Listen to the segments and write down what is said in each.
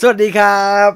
สวัสดีครับ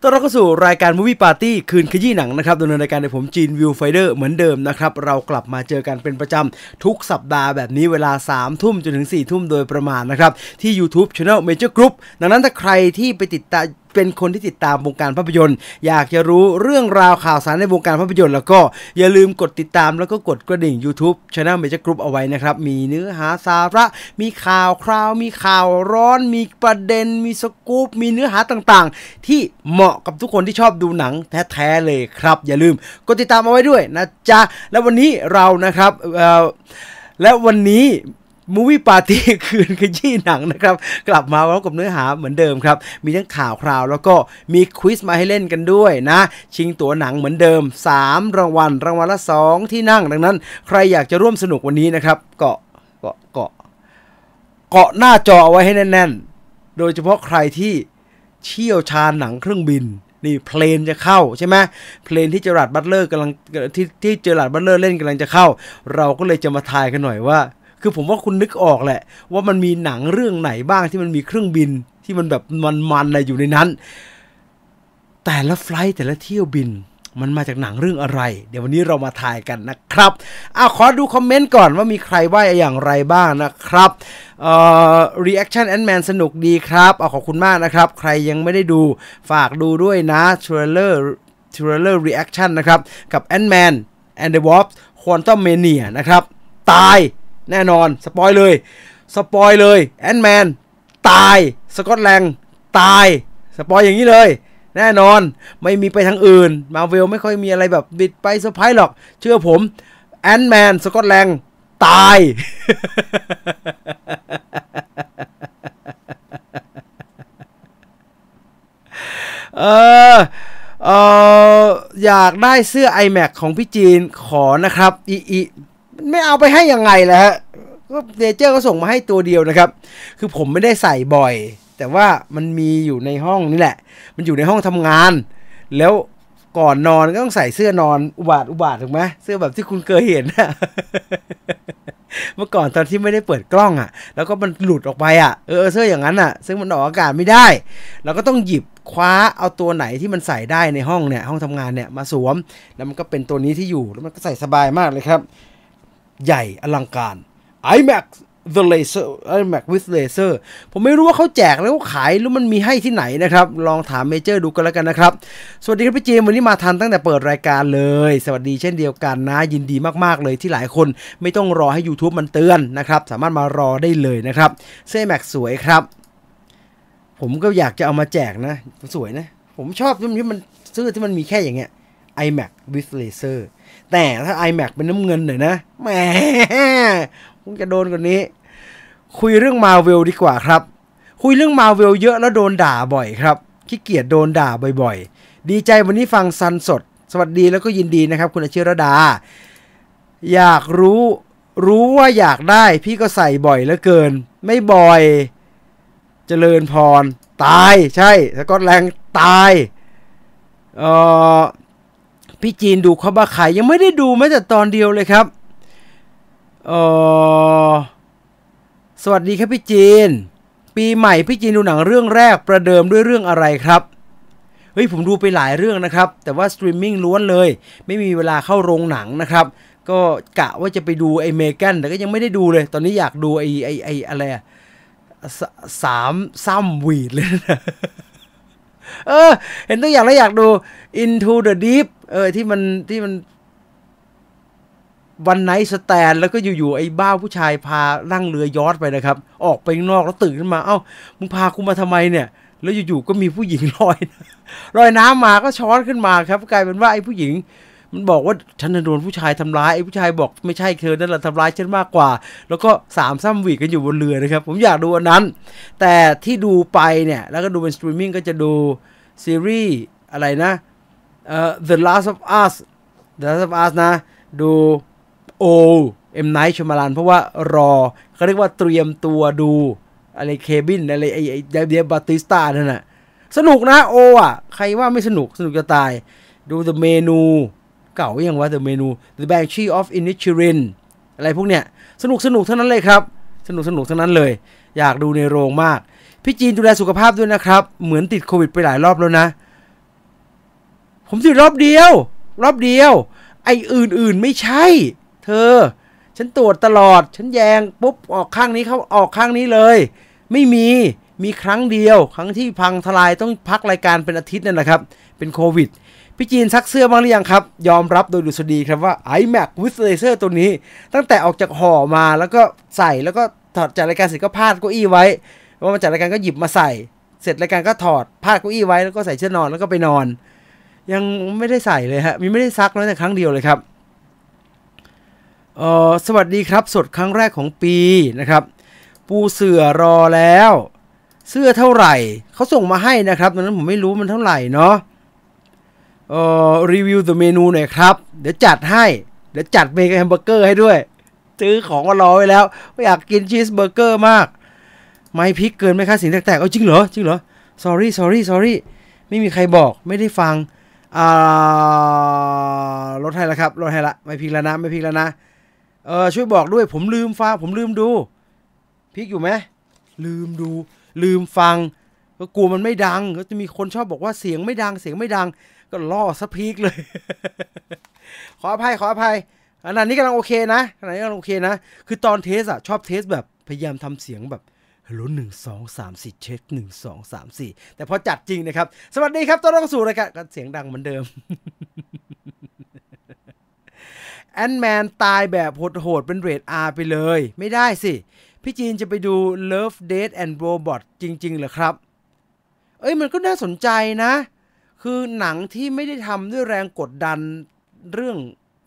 ต้อนรับเข้าสู่รายการ Movie Party คืนขยี้หนังนะครับดำเนินรายการโดยผมจีนวิวไฟเดอร์เหมือนเดิมนะครับ เรากลับมาเจอกันเป็นประจำทุกสัปดาห์แบบนี้เวลา 3 ทุ่มจนถึง 4 ทุ่มโดยประมาณนะครับ ที่ YouTube Channel Major Group ดังนั้นถ้าใครที่ไปติดตาม เป็นคนที่ติดตามวงการภาพยนตร์ อยากจะรู้เรื่องราวข่าวสารในวงการภาพยนตร์แล้วก็อย่าลืมกดติดตามแล้วก็กดกระดิ่ง YouTube Channel Major Group เอาไว้นะครับ มีเนื้อหาสาระ มีข่าวคราว มีข่าวร้อน มีประเด็น มีสกู๊ป มีเนื้อหาต่างๆ ที่เหมาะกับทุกคนที่ชอบดูหนังแท้ๆเลยครับ อย่าลืมกดติดตามเอาไว้ด้วยนะจ๊ะ แล้ววันนี้เรานะครับและวันนี้ มูวี่ปาร์ตี้คืนขยี้หนังนะครับ กลับมาพร้อมกับเนื้อหาเหมือนเดิมครับ มีทั้งข่าวคราวแล้วก็มีควิสมาให้เล่นกันด้วยนะ ชิงตั๋วหนังเหมือนเดิม 3 รางวัล รางวัลละ 2 ที่นั่งดังนั้น ใครอยากจะร่วมสนุกวันนี้นะครับ เกาะเกาะเกาะเกาะหน้าจอเอาไว้ให้แน่น ๆ โดยเฉพาะใครที่เชี่ยวชาญหนังเครื่องบินนี่ Plane จะเข้าใช่ไหม Plane ที่เจอราร์ดบัตเลอร์กำลังที่ที่เจอราร์ดบัตเลอร์เล่นกำลังจะเข้า เราก็เลยจะมาทายกันหน่อยว่า คือผมว่าคุณนึกออกแหละ ว่ามันมีหนังเรื่องไหนบ้างที่มันมีเครื่องบินที่มันแบบมันๆอะไรอยู่ในนั้น แต่ละ flight แต่ละเที่ยวบินมันมาจากหนังเรื่องอะไร เดี๋ยววันนี้เรามาทายกันนะครับเอะขอดูคอมเมนต์ก่อนว่ามีใครว่าอย่างไรบ้างนะครับเอ่อ reaction ant man สนุกดีครับเอาขอบคุณมากนะครับ ใครยังไม่ได้ดูฝากดูด้วยนะ trailer trailer reaction นะครับ กับ ant man and the wasp quantum mania นะครับ ตาย แน่นอน spoil เลย spoil เลย Ant-Man ตาย Scott Lang ตาย spoil อย่างนี้เลย แน่นอน ไม่มีไปทางอื่น มาเวลไม่ค่อยมีอะไรแบบบิดไปเซอร์ไพรส์หรอก เชื่อผม Ant-Man Scott Lang ตาย เออเอออยากได้เสื้อ IMAX ของพี่จีนขอนะครับ อีอี ไม่เอาไปให้ยังไงล่ะฮะก็เดเจอร์ก็ส่งมาให้ตัวเดียวนะครับ คือผมไม่ได้ใส่บ่อย แต่ว่ามันมีอยู่ในห้องนี่แหละ มันอยู่ในห้องทำงาน แล้วก่อนนอนก็ต้องใส่เสื้อนอนอุบาทอุบาทถูกไหมเสื้อแบบที่คุณเคยเห็นนะเมื่อก่อนตอนที่ไม่ได้เปิดกล้องอะ่ะแล้วก็มันหลุดออกไปอะ่ะเออเสื้ออย่างนั้นอะ่ะซึ่งมันออกอากาศไม่ได้เราก็ต้องหยิบคว้าเอาตัวไหนที่มันใส่ได้ในห้องเนี่ยห้องทำงานเนี่ยมาสวม แล้วมันก็เป็นตัวนี้ที่อยู่แล้วมันก็ใส่สบายมากเลยครับ ใหญ่อลังการ iMac The Laser iMac with Laser ผมไม่รู้ว่าเขาแจกแล้วขาขายหรือมันมีให้ที่ไหนนะครับ ลองถามเมเจอร์ดูกันแล้วกันนะครับ สวัสดีครับพี่เจมวันนี้มาทันตั้งแต่เปิดรายการเลย สวัสดีเช่นเดียวกันนะ ยินดีมากๆเลยที่หลายคนไม่ต้องรอให้ YouTube มันเตือนนะครับ สามารถมารอได้เลยนะครับเสื้อ iMac สวยครับ ผมก็อยากจะเอามาแจกนะสวยนะ ผมชอบที่มันเสื้อที่มันมีแค่อย่างเงี้ย iMac with Laser แต่ถ้า iMac เป็นน้ำเงินหน่อยนะแหมคงจะโดนกว่านี้ คุยเรื่องมาเวลดีกว่าครับ คุยเรื่องมาเวลเยอะแล้วโดนด่าบ่อยครับขี้เกียจโดนด่าบ่อยๆ ดีใจวันนี้ฟังซันสด สวัสดีแล้วก็ยินดีนะครับ คุณอาชิรดา อยากรู้รู้ว่าอยากได้ พี่ก็ใส่บ่อยเหลือเกิน ไม่บ่อยเจริญพร ตายใช่ Scott Lang ตายเออ พี่จีนดูเขบ้าไข่ยังไม่ได้ดูแม้แต่ตอนเดียวเลยครับเออสวัสดีครับพี่จีน ปีใหม่พี่จีนดูหนังเรื่องแรกประเดิมด้วยเรื่องอะไรครับเฮ้ยผมดูไปหลายเรื่องนะครับ แต่ว่าสตรีมมิ่งล้วนเลย ไม่มีเวลาเข้าโรงหนังนะครับ ก็กะว่าจะไปดูไอ้ M3GAN แต่ก็ยังไม่ได้ดูเลย ตอนนี้อยากดูไอไอไออะไรอะสสามซ้ำวีดเลยนะ เออ เห็นตัวอย่างแล้วอยากดู Into the Deep เออ ที่มันที่มันวันไนสแตนแล้วก็อยู่ๆไอ้บ้าผู้ชายพานั่งเรือยอทไปนะครับ ออกไปข้างนอกแล้วตื่นขึ้นมา เอ้ามึงพากูมาทำไมเนี่ย แล้วอยู่ๆก็มีผู้หญิงลอยลอยน้ำมาก็ช้อนขึ้นมาครับ กลายเป็นว่าไอ้ผู้หญิง มันบอกว่าฉันโดนผู้ชายทำร้ายไอ้ผู้ชายบอกไม่ใช่เธอนั่นแหละทำร้ายฉันมากกว่า แล้วก็สามซ้ำวีกันอยู่บนเรือนะครับ ผมอยากดูอันนั้น แต่ที่ดูไปเนี่ย แล้วก็ดูเป็นสตรีมมิ่งก็จะดูซีรีส์อะไรนะเอ่อ The Last of Us The Last of Us นะ ดูโอเอ็มไนท์ชมาลันเพราะว่ารอเขาเรียกว่าเตรียมตัวดูอะไรเคบินอะไรไอ้ไอ้เดียบาติสตานั่นน่ะสนุกนะโออะ ใครว่าไม่สนุกสนุกจะตาย ดู The เมนู เก่าอยังว่า The เมนู The Banshee of Inisherin อะไรพวกเนี้ยสนุกสนุกเทั้งนั้นเลยครับ สนุกสนุกเทั้งนั้นเลย อยากดูในโรงมาก พี่จีนดูแลสุขภาพด้วยนะครับ เหมือนติดโควิดไปหลายรอบแล้วนะ ผมติดรอบเดียว รอบเดียว ไออื่นๆไม่ใช่ เธอ ฉันตรวจตลอด ฉันแยงปุ๊บออกข้างนี้เขาออกข้างนี้เลย ไม่มีมีครั้งเดียว ครั้งที่พังทลายต้องพักรายการเป็นอาทิตย์นั่นแหละครับ เป็นโควิด พี่จีนซักเสื้อบ้างหรือยังครับ ยอมรับโดยดุษฎีครับว่า iMac with Laser ตัวนี้ ตั้งแต่ออกจากห่อมาแล้วก็ใส่แล้วก็ถอดจากรายการเสร็จก็พาดเก้าอี้ไว้ว่ามาจากรายการก็หยิบมาใส่ เสร็จรายการก็ถอดพาดเก้าอี้ไว้แล้วก็ใส่เสื้อนอนแล้วก็ไปนอน ยังไม่ได้ใส่เลยฮะมีไม่ได้ซักเลยแต่ครั้งเดียวเลยครับเออสวัสดีครับ สดครั้งแรกของปีนะครับ ปูเสือรอแล้ว เสื้อเท่าไหร่เขาส่งมาให้นะครับนนั้นผมไม่รู้มันเท่าไหร่เนาะ เอ่อรีวิว The Menu หน่อยครับ เดี๋ยวจัดให้ เดี๋ยวจัด make แฮมเบอร์เกอร์ให้ด้วย ซื้อของมารอไว้แล้วอยากกินชีสเบอร์เกอร์มาก ไม่ peak เกินไหมคะเสียงแตกๆเอาจริงเหรอจริงเหรอ sorry sorry sorry ไม่มีใครบอกไม่ได้ฟังอ่าลดให้แล้วครับลดให้ละไม่ peak แล้วนะไม่ peak แล้วนะเออช่วยบอกด้วยผมลืมฟังผมลืมดูพริกอยู่ไหมลืมดู ลืมฟังก็กลัวมันไม่ดังก็จะมีคนชอบบอกว่าเสียงไม่ดังเสียงไม่ดัง ก็ล่อสพีกเลย ขออภัยขออภัยขณะนี้กำลังโอเคนะขณะนี้กำลังโอเคนะ คือตอนเทสอะชอบเทสแบบพยายามทำเสียงแบบฮัลโหลหนึ่งสองสามสี่เช็คหนึ่งสองสามสี่แต่พอจัดจริงนะครับ สวัสดีครับต้อนรับสู่รายการเสียงดังเหมือนเดิมแอนแมนตายแบบโหดๆเป็นเรท R ไปเลย ไม่ได้สิ พี่จีนจะไปดู Love Death and Robot จริง ๆ เหรอครับ เอ้ยมันก็น่าสนใจนะ คือหนังที่ไม่ได้ทำด้วยแรงกดดันเรื่อง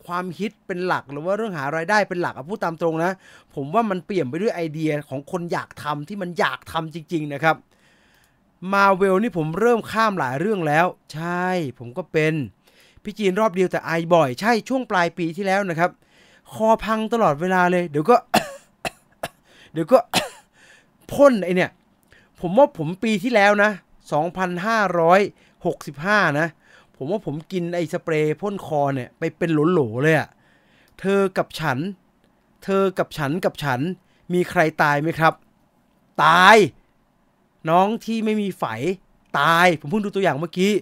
ความฮิตเป็นหลักหรือว่าเรื่องหารายได้เป็นหลักอะพูดตามตรงนะ ผมว่ามันเปลี่ยนไปด้วยไอเดียของคนอยากทำที่มันอยากทำจริง ๆ นะครับมาเวลนี่ผมเริ่มข้ามหลายเรื่องแล้ว ใช่ ผมก็เป็น พี่จีนรอบเดียวแต่ไอบ่อย ใช่ช่วงปลายปีที่แล้วนะครับ คอพังตลอดเวลาเลย เดี๋ยวก็ เดี๋ยวก็พ่นไอเนี่ย ผมว่าผมปีที่แล้วนะ 65 นะ ผมว่าผมกินไอ้สเปรย์พ่นคอเนี่ยไปเป็นโหลๆเลยอะเธอกับฉัน เธอกับฉันกับฉัน มีใครตายไหมครับ ตาย น้องที่ไม่มีไฝตาย ผมเพิ่งดูตัวอย่างเมื่อกี้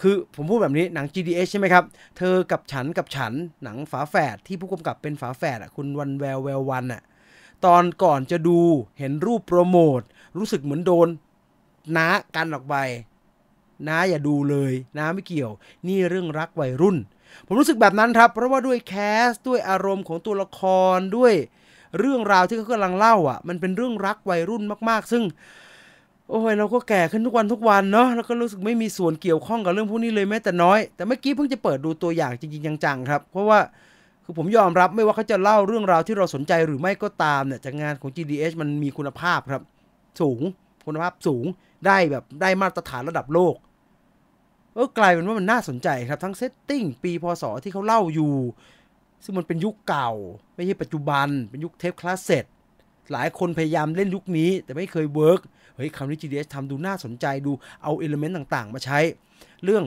คือผมพูดแบบนี้หนัง GDH ใช่ไหมครับ เธอกับฉันกับฉันหนังฝาแฝดที่ผู้กำกับเป็นฝาแฝดอะคุณวันแววแวววันอะตอนก่อนจะดูเห็นรูปโปรโมท รู้สึกเหมือนโดนน้ากันออกไป น้าอย่าดูเลยน้าไม่เกี่ยว นี่เรื่องรักวัยรุ่น ผมรู้สึกแบบนั้นครับ เพราะว่าด้วยแคสด้วยอารมณ์ของตัวละครด้วย เรื่องราวที่เขากำลังเล่าอะ มันเป็นเรื่องรักวัยรุ่นมาก ๆ ซึ่งโอ้ยเราก็แก่ขึ้นทุกวันทุกวันเนาะแล้วก็รู้สึกไม่มีส่วนเกี่ยวข้องกับเรื่องพวกนี้เลยแม้แต่น้อย แต่เมื่อกี้เพิ่งจะเปิดดูตัวอย่างจริงๆจังๆครับ เพราะว่าคือผมยอมรับไม่ว่าเขาจะเล่าเรื่องราวที่เราสนใจหรือไม่ก็ตามเนี่ยจากงานของ GDH มันมีคุณภาพครับ สูงคุณภาพสูงได้แบบได้มาตรฐานระดับโลก เออกลายเป็นว่ามันน่าสนใจครับทั้ง setting ปีพศที่เขาเล่าอยู่ ซึ่งมันเป็นยุคเก่า ไม่ใช่ปัจจุบัน เป็นยุคเทปคาสเซ็ตหลายคนพยายามเล่นยุคนี้ แต่ไม่เคย work เฮ้ยคำนี้ GDS ทำดูน่าสนใจดูเอา element ต่างๆ มาใช้ เรื่อง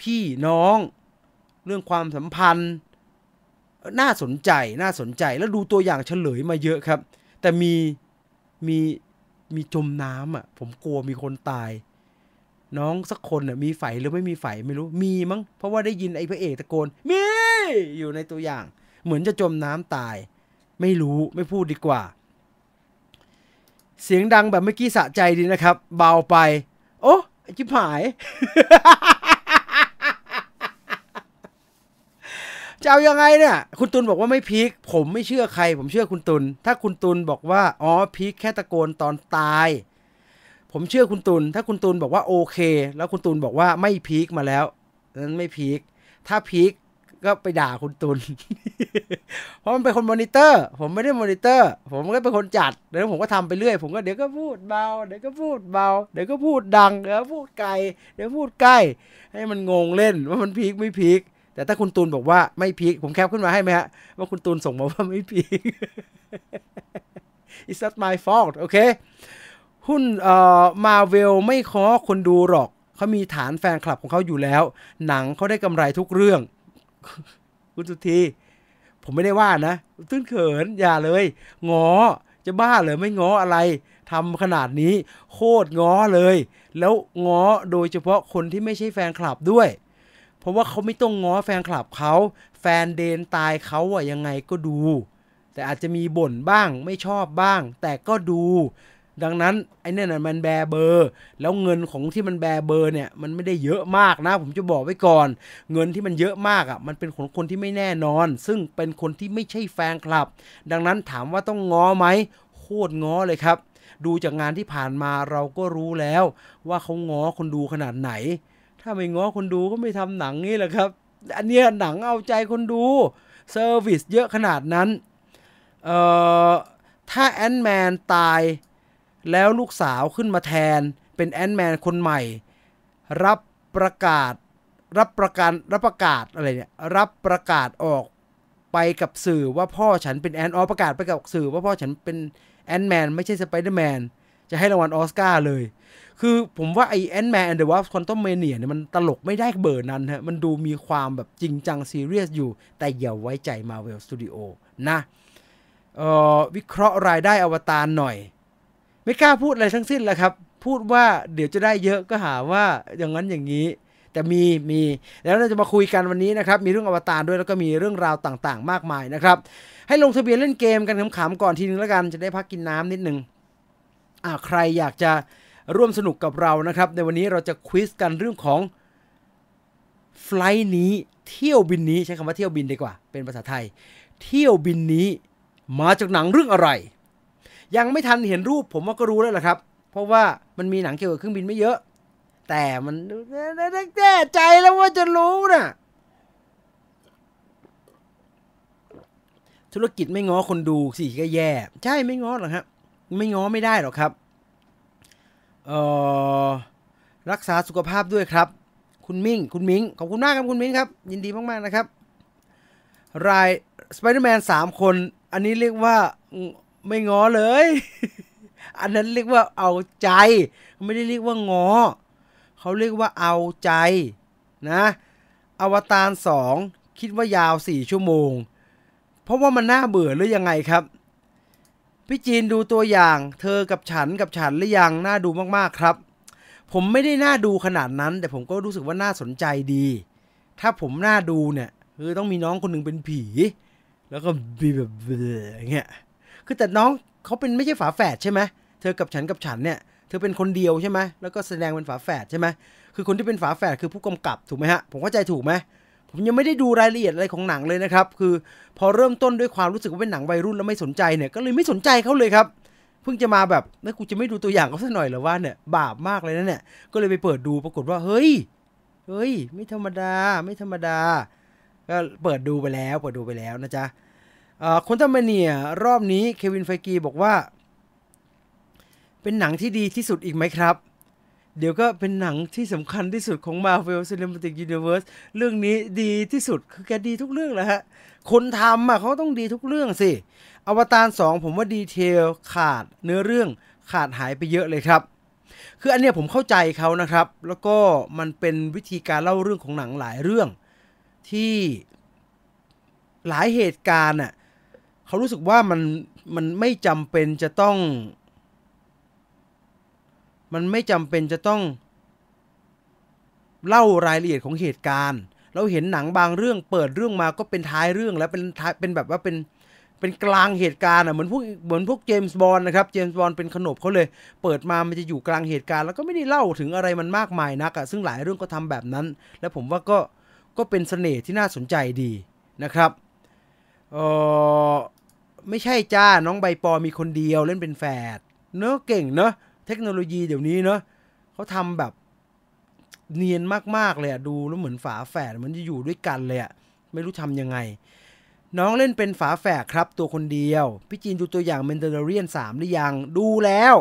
พี่น้อง เรื่องความสัมพันธ์ น่าสนใจน่าสนใจแล้วดูตัวอย่างเฉลยมาเยอะครับ แต่มีมีมีจมน้ำอะผมกลัวมีคนตาย น้องสักคนอะมีไฝหรือไม่มีไฝไม่รู้มีมั้งเพราะว่าได้ยินไอ้พระเอกตะโกนมีอยู่ในตัวอย่าง เหมือนจะจมน้ำตาย ไม่รู้ไม่พูดดีกว่า เสียงดังแบบเมื่อกี้สะใจดีนะครับ เบาไป โอ้จิบหาย จะเอายังไงเนี่ย คุณตุลบอกว่าไม่พีคผมไม่เชื่อใคร ผมเชื่อคุณตุลถ้าคุณตุลบอกว่า อ๋อพีคแค่ตะโกนตอนตาย ผมเชื่อคุณตุลถ้าคุณตุลบอกว่าโอเค แล้วคุณตุลบอกว่าไม่พีคมาแล้ว นั้นไม่ peak ถ้า peak ก็ไปด่าคุณตุล เพราะมันเป็นคนมอนิเตอร์ ผมไม่ได้มอนิเตอร์ ผมก็เป็นคนจัด แล้วผมก็ทำไปเรื่อย ผมก็เดี๋ยวก็พูดเบา เดี๋ยวก็พูดเบา เดี๋ยวก็พูดดัง เดี๋ยวพูดไกล เดี๋ยวพูดใกล้ ให้มันงงเล่นว่ามัน peak ไม่ peak แต่ถ้าคุณตูนบอกว่าไม่ peak ผม cap ขึ้นมาให้ไหมฮะ ว่าคุณตูนส่งมาว่าไม่ peak it's not my fault โอเค หุ้นเอ่อมาเวลไม่ง้อคนดูหรอกเขามีฐานแฟนคลับของเขาอยู่แล้ว หนังเขาได้กำไรทุกเรื่อง คุณสุธีผมไม่ได้ว่านะตื้นเขินอย่าเลยง้อจะบ้าเหรอไม่ง้ออะไรทำขนาดนี้ โคตรง้อเลย แล้วง้อโดยเฉพาะคนที่ไม่ใช่แฟนคลับด้วย เพราะว่าเขาไม่ต้องง้อแฟนคลับเขาแฟนเดนตายเขาอะยังไงก็ดู แต่อาจจะมีบ่นบ้างไม่ชอบบ้าง แต่ก็ดู ดังนั้นไอ้นี่น่ะมันแบเบอร์ แล้วเงินของที่มันแบเบอร์เนี่ยมันไม่ได้เยอะมากนะ ผมจะบอกไว้ก่อน เงินที่มันเยอะมากอะ่ะมันเป็นของคนที่ไม่แน่นอน ซึ่งเป็นคนที่ไม่ใช่แฟนคลับ ดังนั้นถามว่าต้องง้อไหมโคตรง้อเลยครับ ดูจากงานที่ผ่านมาเราก็รู้แล้วว่าเขาง้อคนดูขนาดไหน ถ้าไม่ง้อคนดูก็ไม่ทำหนังนี่แหละครับ อันเนี้ยหนังเอาใจคนดู service เยอะขนาดนั้นเอ่อถ้า Ant-Man ตาย แล้วลูกสาวขึ้นมาแทนเป็น Ant-Man คนใหม่ รับประกาศรับประกันรับประกาศอะไรเนี่ยรับประกาศออกไปกับสื่อว่าพ่อฉันเป็น Ant- เอ้อประกาศไปกับสื่อว่าพ่อฉันเป็น Ant-Man ไม่ใช่สไปเดอร์แมนจะให้รางวัลออสการ์เลย คือผมว่าไอ Ant-Man and the Wasp Quantumania เนี่ยมันตลกไม่ได้เบอร์นั้นฮะมันดูมีความแบบจริงจังซีเรียสอยู่ แต่อย่าไว้ใจ Marvel Studio นะเอ่อวิเคราะห์รายได้อวตารหน่อย ไม่กล้าพูดอะไรทั้งสิ้นแล้วครับ พูดว่าเดี๋ยวจะได้เยอะก็หาว่าอย่างนั้นอย่างนี้ แต่มีมีแล้วเราจะมาคุยกันวันนี้นะครับมีเรื่องอวตารด้วยแล้วก็มีเรื่องราวต่างๆ มากมายนะครับ ให้ลงทะเบียนเล่นเกมกันขำๆก่อนทีนึงแล้วกันจะได้พักกินน้ำนิดนึงอ่าใครอยากจะร่วมสนุกกับเรานะครับ ในวันนี้เราจะควิสกันเรื่องของไฟล์นี้เที่ยวบินนี้ใช้คำว่าเที่ยวบินดีกว่า เป็นภาษาไทย เที่ยวบินนี้มาจากหนังเรื่องอะไร ยังไม่ทันเห็นรูปผมว่าก็รู้แล้วแหละครับ เพราะว่ามันมีหนังเกี่ยวกับเครื่องบินไม่เยอะ แต่มันแน่ใจแล้วว่าจะรู้นะธุรกิจไม่ง้อคนดูสิก็แย่ ใช่ไม่ง้อหรอกครับ ไม่ง้อไม่ได้หรอกครับเออรักษาสุขภาพด้วยครับ คุณมิ่ง คุณมิงขอบคุณมากครับคุณมิงครับ ยินดีมากๆนะครับ รายสไปเดอร์แมนสามคน อันนี้เรียกว่า ไม่งอเลย อันนั้นเรียกว่าเอาใจ ไม่ได้เรียกว่างอ เขาเรียกว่าเอาใจนะ อวตารสองคิดว่ายาวสี่ชั่วโมง เพราะว่ามันน่าเบื่อหรือยังไงครับ พี่จีนดูตัวอย่างเธอกับฉันกับฉันหรือยังน่าดูมากๆครับ ผมไม่ได้น่าดูขนาดนั้น แต่ผมก็รู้สึกว่าน่าสนใจดี ถ้าผมน่าดูเนี่ยคือต้องมีน้องคนหนึ่งเป็นผี แล้วก็บีแบบอย่างเงี้ย คือแต่น้องเขาเป็นไม่ใช่ฝาแฝดใช่ไหมเธอกับฉันกับฉันเนี่ยเธอเป็นคนเดียวใช่ไหมแล้วก็แสดงเป็นฝาแฝดใช่ไหมคือคนที่เป็นฝาแฝดคือผู้กำกับถูกไหมฮะผมเข้าใจถูกไหมผมยังไม่ได้ดูรายละเอียดอะไรของหนังเลยนะครับ คือพอเริ่มต้นด้วยความรู้สึกว่าเป็นหนังวัยรุ่นแล้วไม่สนใจเนี่ยก็เลยไม่สนใจเขาเลยครับ เพิ่งจะมาแบบไม่กูจะไม่ดูตัวอย่างเขาสักหน่อยหรอว่าเนี่ยบาปมากเลยนะเนี่ยก็เลยไปเปิดดูปรากฏว่าเฮ้ยเฮ้ย ไม่ธรรมดาไม่ธรรมดา ก็เปิดดูไปแล้วเปิดดูไปแล้วนะจ๊ะ คนทำมาเนียรอบนี้เควินไฟกีบอกว่า เป็นหนังที่ดีที่สุดอีกไหมครับ เดี๋ยวก็เป็นหนังที่สำคัญที่สุดของ Marvel Cinematic Universe เรื่องนี้ดีที่สุดคือแกดีทุกเรื่องแหละฮะ คนทำอะเขาต้องดีทุกเรื่องสิ อวตารสองผมว่าดีเทลขาดเนื้อเรื่องขาดหายไปเยอะเลยครับ คืออันเนี้ยผมเข้าใจเขานะครับ แล้วก็มันเป็นวิธีการเล่าเรื่องของหนังหลายเรื่องที่หลายเหตุการณ์อะ เขารู้สึกว่ามันมันไม่จำเป็นจะต้อง มันไม่จำเป็นจะต้อง เล่ารายละเอียดของเหตุการณ์ เราเห็นหนังบางเรื่องเปิดเรื่องมาก็เป็นท้ายเรื่องแล้วเป็นท้ายเป็นแบบว่าเป็นเป็นกลางเหตุการณ์อะเหมือนพวกเหมือนพวกเจมส์บอลนะครับเจมส์บอลเป็นขนบเขาเลย เปิดมามันจะอยู่กลางเหตุการณ์ แล้วก็ไม่ได้เล่าถึงอะไรมันมากมายนักอะซึ่งหลายเรื่องก็ทำแบบนั้น แล้วผมว่าก็ก็เป็นเสน่ห์ที่น่าสนใจดีนะครับเออ ไม่ใช่จ้าน้องใบปอมีคนเดียวเล่นเป็นแฝดเนอะเก่งเนอะเทคโนโลยีเดี๋ยวนี้เนอะเขาทำแบบเนียนมากๆเลยอะดูแล้วเหมือนฝาแฝดมันจะอยู่ด้วยกันเลยอะไม่รู้ทำยังไง น้องเล่นเป็นฝาแฝดครับตัวคนเดียว พี่จีนดูตัวอย่าง Mandalorian สามหรือยังดูแล้ว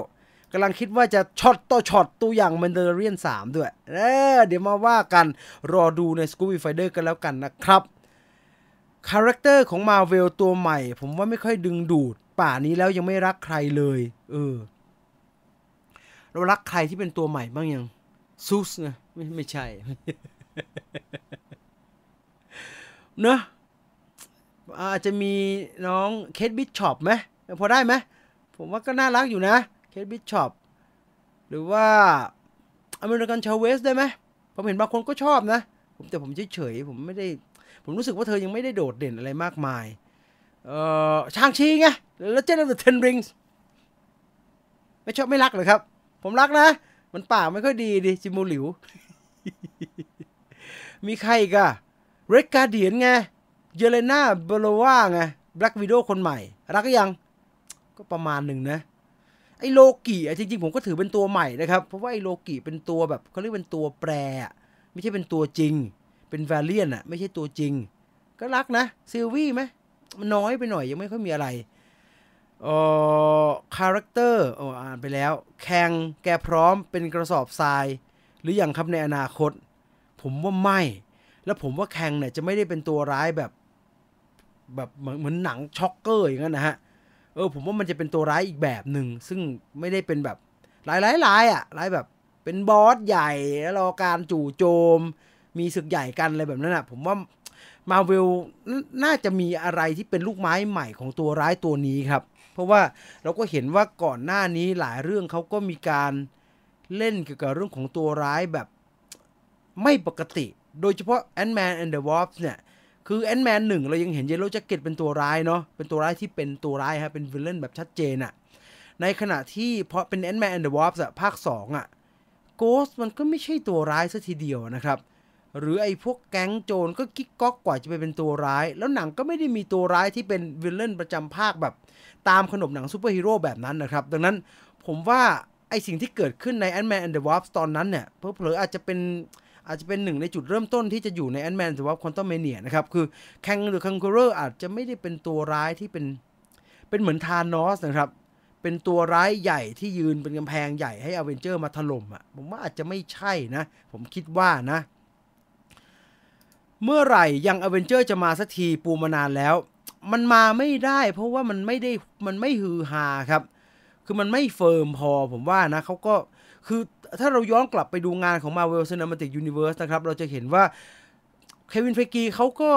กำลังคิดว่าจะช็อตต่อช็อตตัวอย่าง Mandalorian สามด้วยเดี๋ยวมาว่ากันรอดูใน Scooby Fighter กันแล้วกันนะครับ character ของมาเวลตัวใหม่ ผมว่าไม่ค่อยดึงดูด ป่านนี้แล้วยังไม่รักใครเลย เออ เรารักใครที่เป็นตัวใหม่บ้างยังซูสนะไม่ไม่ใช่ เนอะอาจจะมีน้อง Kate Bishop ไหมพอได้ไหมผมว่าก็น่ารักอยู่นะ Kate Bishop หรือว่า America Chavez ได้ไหมผมเห็นบางคนก็ชอบนะ ผมแต่ผมเฉยๆผมไม่ได้ ผมรู้สึกว่าเธอยังไม่ได้โดดเด่นอะไรมากมาย เอ่อช่างชีไงแล้วเจนเดอร์เทนริงส์ไม่ชอบไม่รักเลยครับ ผมรักนะ มันปากไม่ค่อยดีดิจิมูหลิว มีใครอีกอะเรดกาเดียนไง เยเลนาเบโลวาไงแบล็กวิดโอคนใหม่ รักก็ยัง ก็ประมาณหนึ่งนะ ไอ้โลกิอะจริงๆ ผมก็ถือเป็นตัวใหม่นะครับ เพราะว่าไอ้โลกิเป็นตัวแบบเขาเรียกเป็นตัวแปร ไม่ใช่เป็นตัวจริง เป็น variant อะไม่ใช่ตัวจริง ก็รักนะ Sylvie ไหมมันน้อยไปหน่อยยังไม่ค่อยมีอะไรเอ่อ character อ่านไปแล้ว Kang แกพร้อมเป็นกระสอบทราย หรืออย่างครับในอนาคต ผมว่าไม่ แล้วผมว่า Kang เนี่ยจะไม่ได้เป็นตัวร้ายแบบ แบบเหมือนเหมือนหนังช็อกเกอร์อย่างนั้นนะฮะเออผมว่ามันจะเป็นตัวร้ายอีกแบบหนึ่งซึ่งไม่ได้เป็นแบบร้ายร้ายร้ายอะร้ายแบบเป็นบอสใหญ่แล้วรอการจู่โจม มีศึกใหญ่กันอะไรแบบนั้นอะ ผมว่ามาเวลน่าจะมีอะไรที่เป็นลูกไม้ใหม่ของตัวร้ายตัวนี้ครับ เพราะว่าเราก็เห็นว่าก่อนหน้านี้หลายเรื่องเขาก็มีการเล่นเกี่ยวกับเรื่องของตัวร้ายแบบไม่ปกติ โดยเฉพาะ Ant-Man and the Wasp เนี่ย คือ Ant-Man หนึ่งเรายังเห็น Yellowjacket เป็นตัวร้ายเนาะ เป็นตัวร้ายที่เป็นตัวร้ายฮะเป็น villain แบบชัดเจนอะในขณะที่เพราะเป็น Ant-Man and the Wasp อะภาค2อะ Ghost มันก็ไม่ใช่ตัวร้ายซะทีเดียวนะครับ หรือไอ้พวกแก๊งโจรก็กิ๊กก๊อกกว่าจะไปเป็นตัวร้าย แล้วหนังก็ไม่ได้มีตัวร้ายที่เป็น villain ประจำภาคแบบ ตามขนบหนังซูเปอร์ฮีโร่แบบนั้นนะครับ ดังนั้นผมว่าไอ้สิ่งที่เกิดขึ้นใน Ant-Man and the Wasp ตอนนั้นเนี่ยเผลออาจจะเป็นอาจจะเป็นหนึ่งในจุดเริ่มต้นที่จะอยู่ใน Ant-Man หรือว่า Quantumania นะครับ คือ Kang หรือ Conqueror อาจจะไม่ได้เป็นตัวร้ายที่เป็นเป็นเหมือน Thanos นะครับเป็นตัวร้ายใหญ่ที่ยืนเป็นกำแพงใหญ่ให้อเวนเจอร์มาถล่มอะผมว่าอาจจะไม่ใช่นะ ผมคิดว่านะ เมื่อไหร่ยังอเวนเจอร์จะมาสักทีปูมานานแล้ว มันมาไม่ได้เพราะว่ามันไม่ได้มันไม่ฮือฮาครับ คือมันไม่ firm พอผมว่านะเขาก็คือถ้าเราย้อนกลับไปดูงานของ Marvel Cinematic Universe นะครับ เราจะเห็นว่า Kevin Feige เขาก็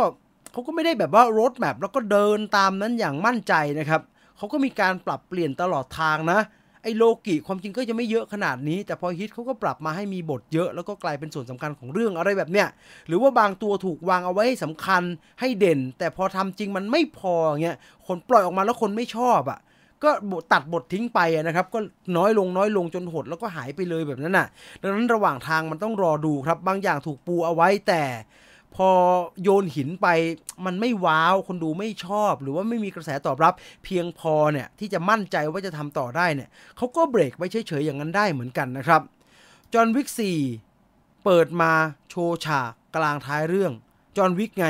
เขาก็ไม่ได้แบบว่ารถแมพแล้วก็เดินตามนั้นอย่างมั่นใจนะครับเขาก็มีการปรับเปลี่ยนตลอดทางนะ ไอ้โลกิความจริงก็จะไม่เยอะขนาดนี้ แต่พอฮิตเขาก็ปรับมาให้มีบทเยอะ แล้วก็กลายเป็นส่วนสำคัญของเรื่องอะไรแบบเนี้ยหรือว่าบางตัวถูกวางเอาไว้ให้สำคัญให้เด่น แต่พอทำจริงมันไม่พอเงี้ยคนปล่อยออกมาแล้วคนไม่ชอบอะ่ะก็ตัดบททิ้งไปนะครับ ก็น้อยลงน้อยลงจนหดแล้วก็หายไปเลยแบบนั้นน่ะ ดังนั้นระหว่างทางมันต้องรอดูครับ บางอย่างถูกปูเอาไว้แต่ พอโยนหินไปมันไม่ว้าวคนดูไม่ชอบ หรือว่าไม่มีกระแสตอบรับ เพียงพอเนี่ยที่จะมั่นใจว่าจะทำต่อได้เนี่ยเขาก็เบรกไว้เฉยๆอย่างนั้นได้เหมือนกันนะครับจอห์นวิกสี่เปิดมาโชว์ฉากกลางท้ายเรื่องจอห์นวิกไง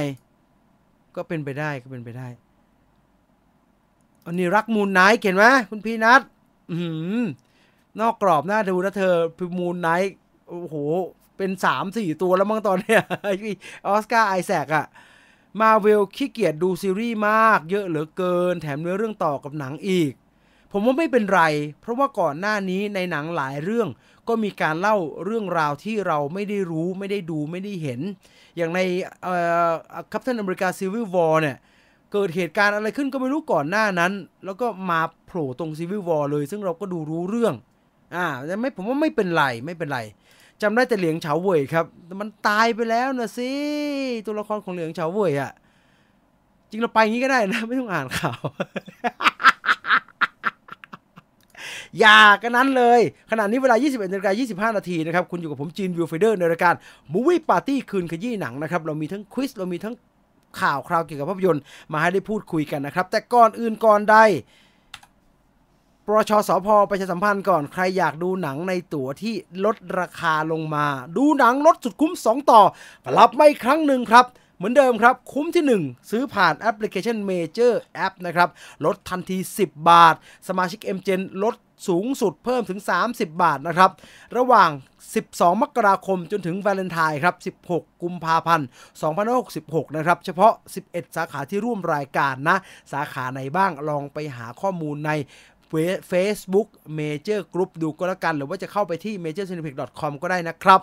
ก็เป็นไปได้ก็เป็นไปได้อันนี้รักมูลไนท์เห็นไหมคุณพี่นัทนอกกรอบหน้าดูนะเธอพิมูลไนท์โอ้โห เป็นสามสี่ตัวแล้วมั้งตอนเนี้ย Oscar Isaac อะมาเวลขี้เกียจดูซีรีส์มาก เยอะเหลือเกิน แถมเนื้อเรื่องต่อกับหนังอีก ผมว่าไม่เป็นไร เพราะว่าก่อนหน้านี้ในหนังหลายเรื่อง ก็มีการเล่าเรื่องราวที่เราไม่ได้รู้ไม่ได้ดูไม่ได้เห็น อย่างในเอ่อ Captain America Civil War เนี่ยเกิดเหตุการณ์อะไรขึ้นก็ไม่รู้ก่อนหน้านั้น แล้วก็มาโผล่ตรง Civil War เลย ซึ่งเราก็ดูรู้เรื่องอ่าแต่ไม่ผมว่าไม่เป็นไรไม่เป็นไร จำได้แต่เหลียงเฉาเว่ยครับแต่มันตายไปแล้วนะสิตัวละครของเหลียงเฉาเว่ยอะจริงเราไปงี้ก็ได้นะ ไม่ต้องอ่านข่าว อย่ากันนั้นเลย ขณะนี้เวลา 21นาฬิกา25 นาทีนะครับ คุณอยู่กับผมจีนวิวไฟเดอร์ในรายการ Movie Party คืนขยี้หนังนะครับ เรามีทั้งควิสเรามีทั้งข่าวคราวเกี่ยวกับภาพยนตร์มาให้ได้พูดคุยกันนะครับ แต่ก่อนอื่นก่อนใด ปรชสพประชาสัมพันธ์ก่อนใครอยากดูหนังในตั๋วที่ลดราคาลงมา ดูหนังลดสุดคุ้ม 2 ต่อกลับไมาอีกครั้งหนึ่งครับ เหมือนเดิมครับ คุ้มที่ 1 ซื้อผ่านแอปพลิเคชัน Major App นะครับ ลดทันที 10 บาท สมาชิก MGen ลดสูงสุดเพิ่มถึง 30 บาทนะครับ ระหว่าง 12 มกราคมจนถึงวาเลนไทน์ครับ 16 กุมภาพันธ์ 2566 นะครับ เฉพาะ 11 สาขาที่ร่วมรายการนะ สาขาไหนบ้างลองไปหาข้อมูลใน Facebook Major Group ดูก็แล้วกัน หรือว่าจะเข้าไปที่ majorcineplex.com ก็ได้นะครับ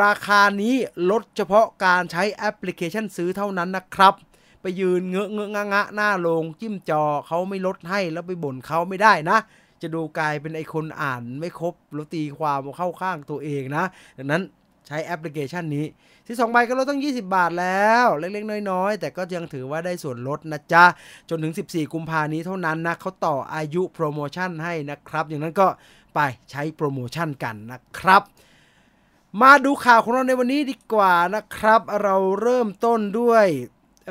ราคานี้ลดเฉพาะการใช้แอปพลิเคชันซื้อเท่านั้นนะครับไปยืนเงอะเงอะงะงะหน้าโรงจิ้มจอเขาไม่ลดให้แล้วไปบ่นเขาไม่ได้นะ จะดูกลายเป็นไอคนอ่านไม่ครบแล้วตีความเข้าข้างตัวเองนะ ดังนั้น ใช้แอปพลิเคชันนี้ที่2ใบก็ลดตั้ง 20 บาทแล้ว เล็กๆ น้อยๆ แต่ก็ยังถือว่าได้ส่วนลดนะจ๊ะ จนถึง 14 กุมภานี้เท่านั้นนะเขาต่ออายุโปรโมชั่นให้นะครับ อย่างนั้นก็ไปใช้โปรโมชั่นกันนะครับ มาดูข่าวของเราในวันนี้ดีกว่านะครับ เราเริ่มต้นด้วย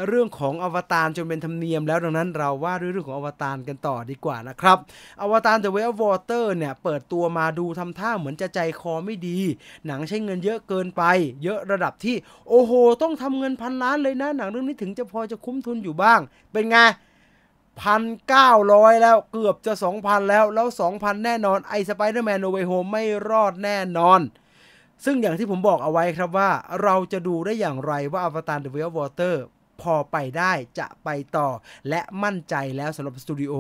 เรื่องของอวตารจนเป็นธรรมเนียมแล้วดังนั้นเราว่าด้วยเรื่องของอวตารกันต่อดีกว่านะครับ อวตาร The Way of Water เนี่ยเปิดตัวมาดูทำท่าเหมือนจะใจคอไม่ดี หนังใช้เงินเยอะเกินไป เยอะระดับที่โอ้โห ต้องทำเงินพันล้านเลยนะ หนังเรื่องนี้ถึงจะพอจะคุ้มทุนอยู่บ้าง เป็นไงพันเก้าร้อยแล้วเกือบจะสองพันแล้วแล้วสองพันแน่นอนไอ Spider-Man No Way Home ไม่รอดแน่นอนซึ่งอย่างที่ผมบอกเอาไว้ครับว่าเราจะดูได้อย่างไรว่าอวตาร The Way of Water พอไปได้จะไปต่อ และมั่นใจแล้วสำหรับสตูดิโอ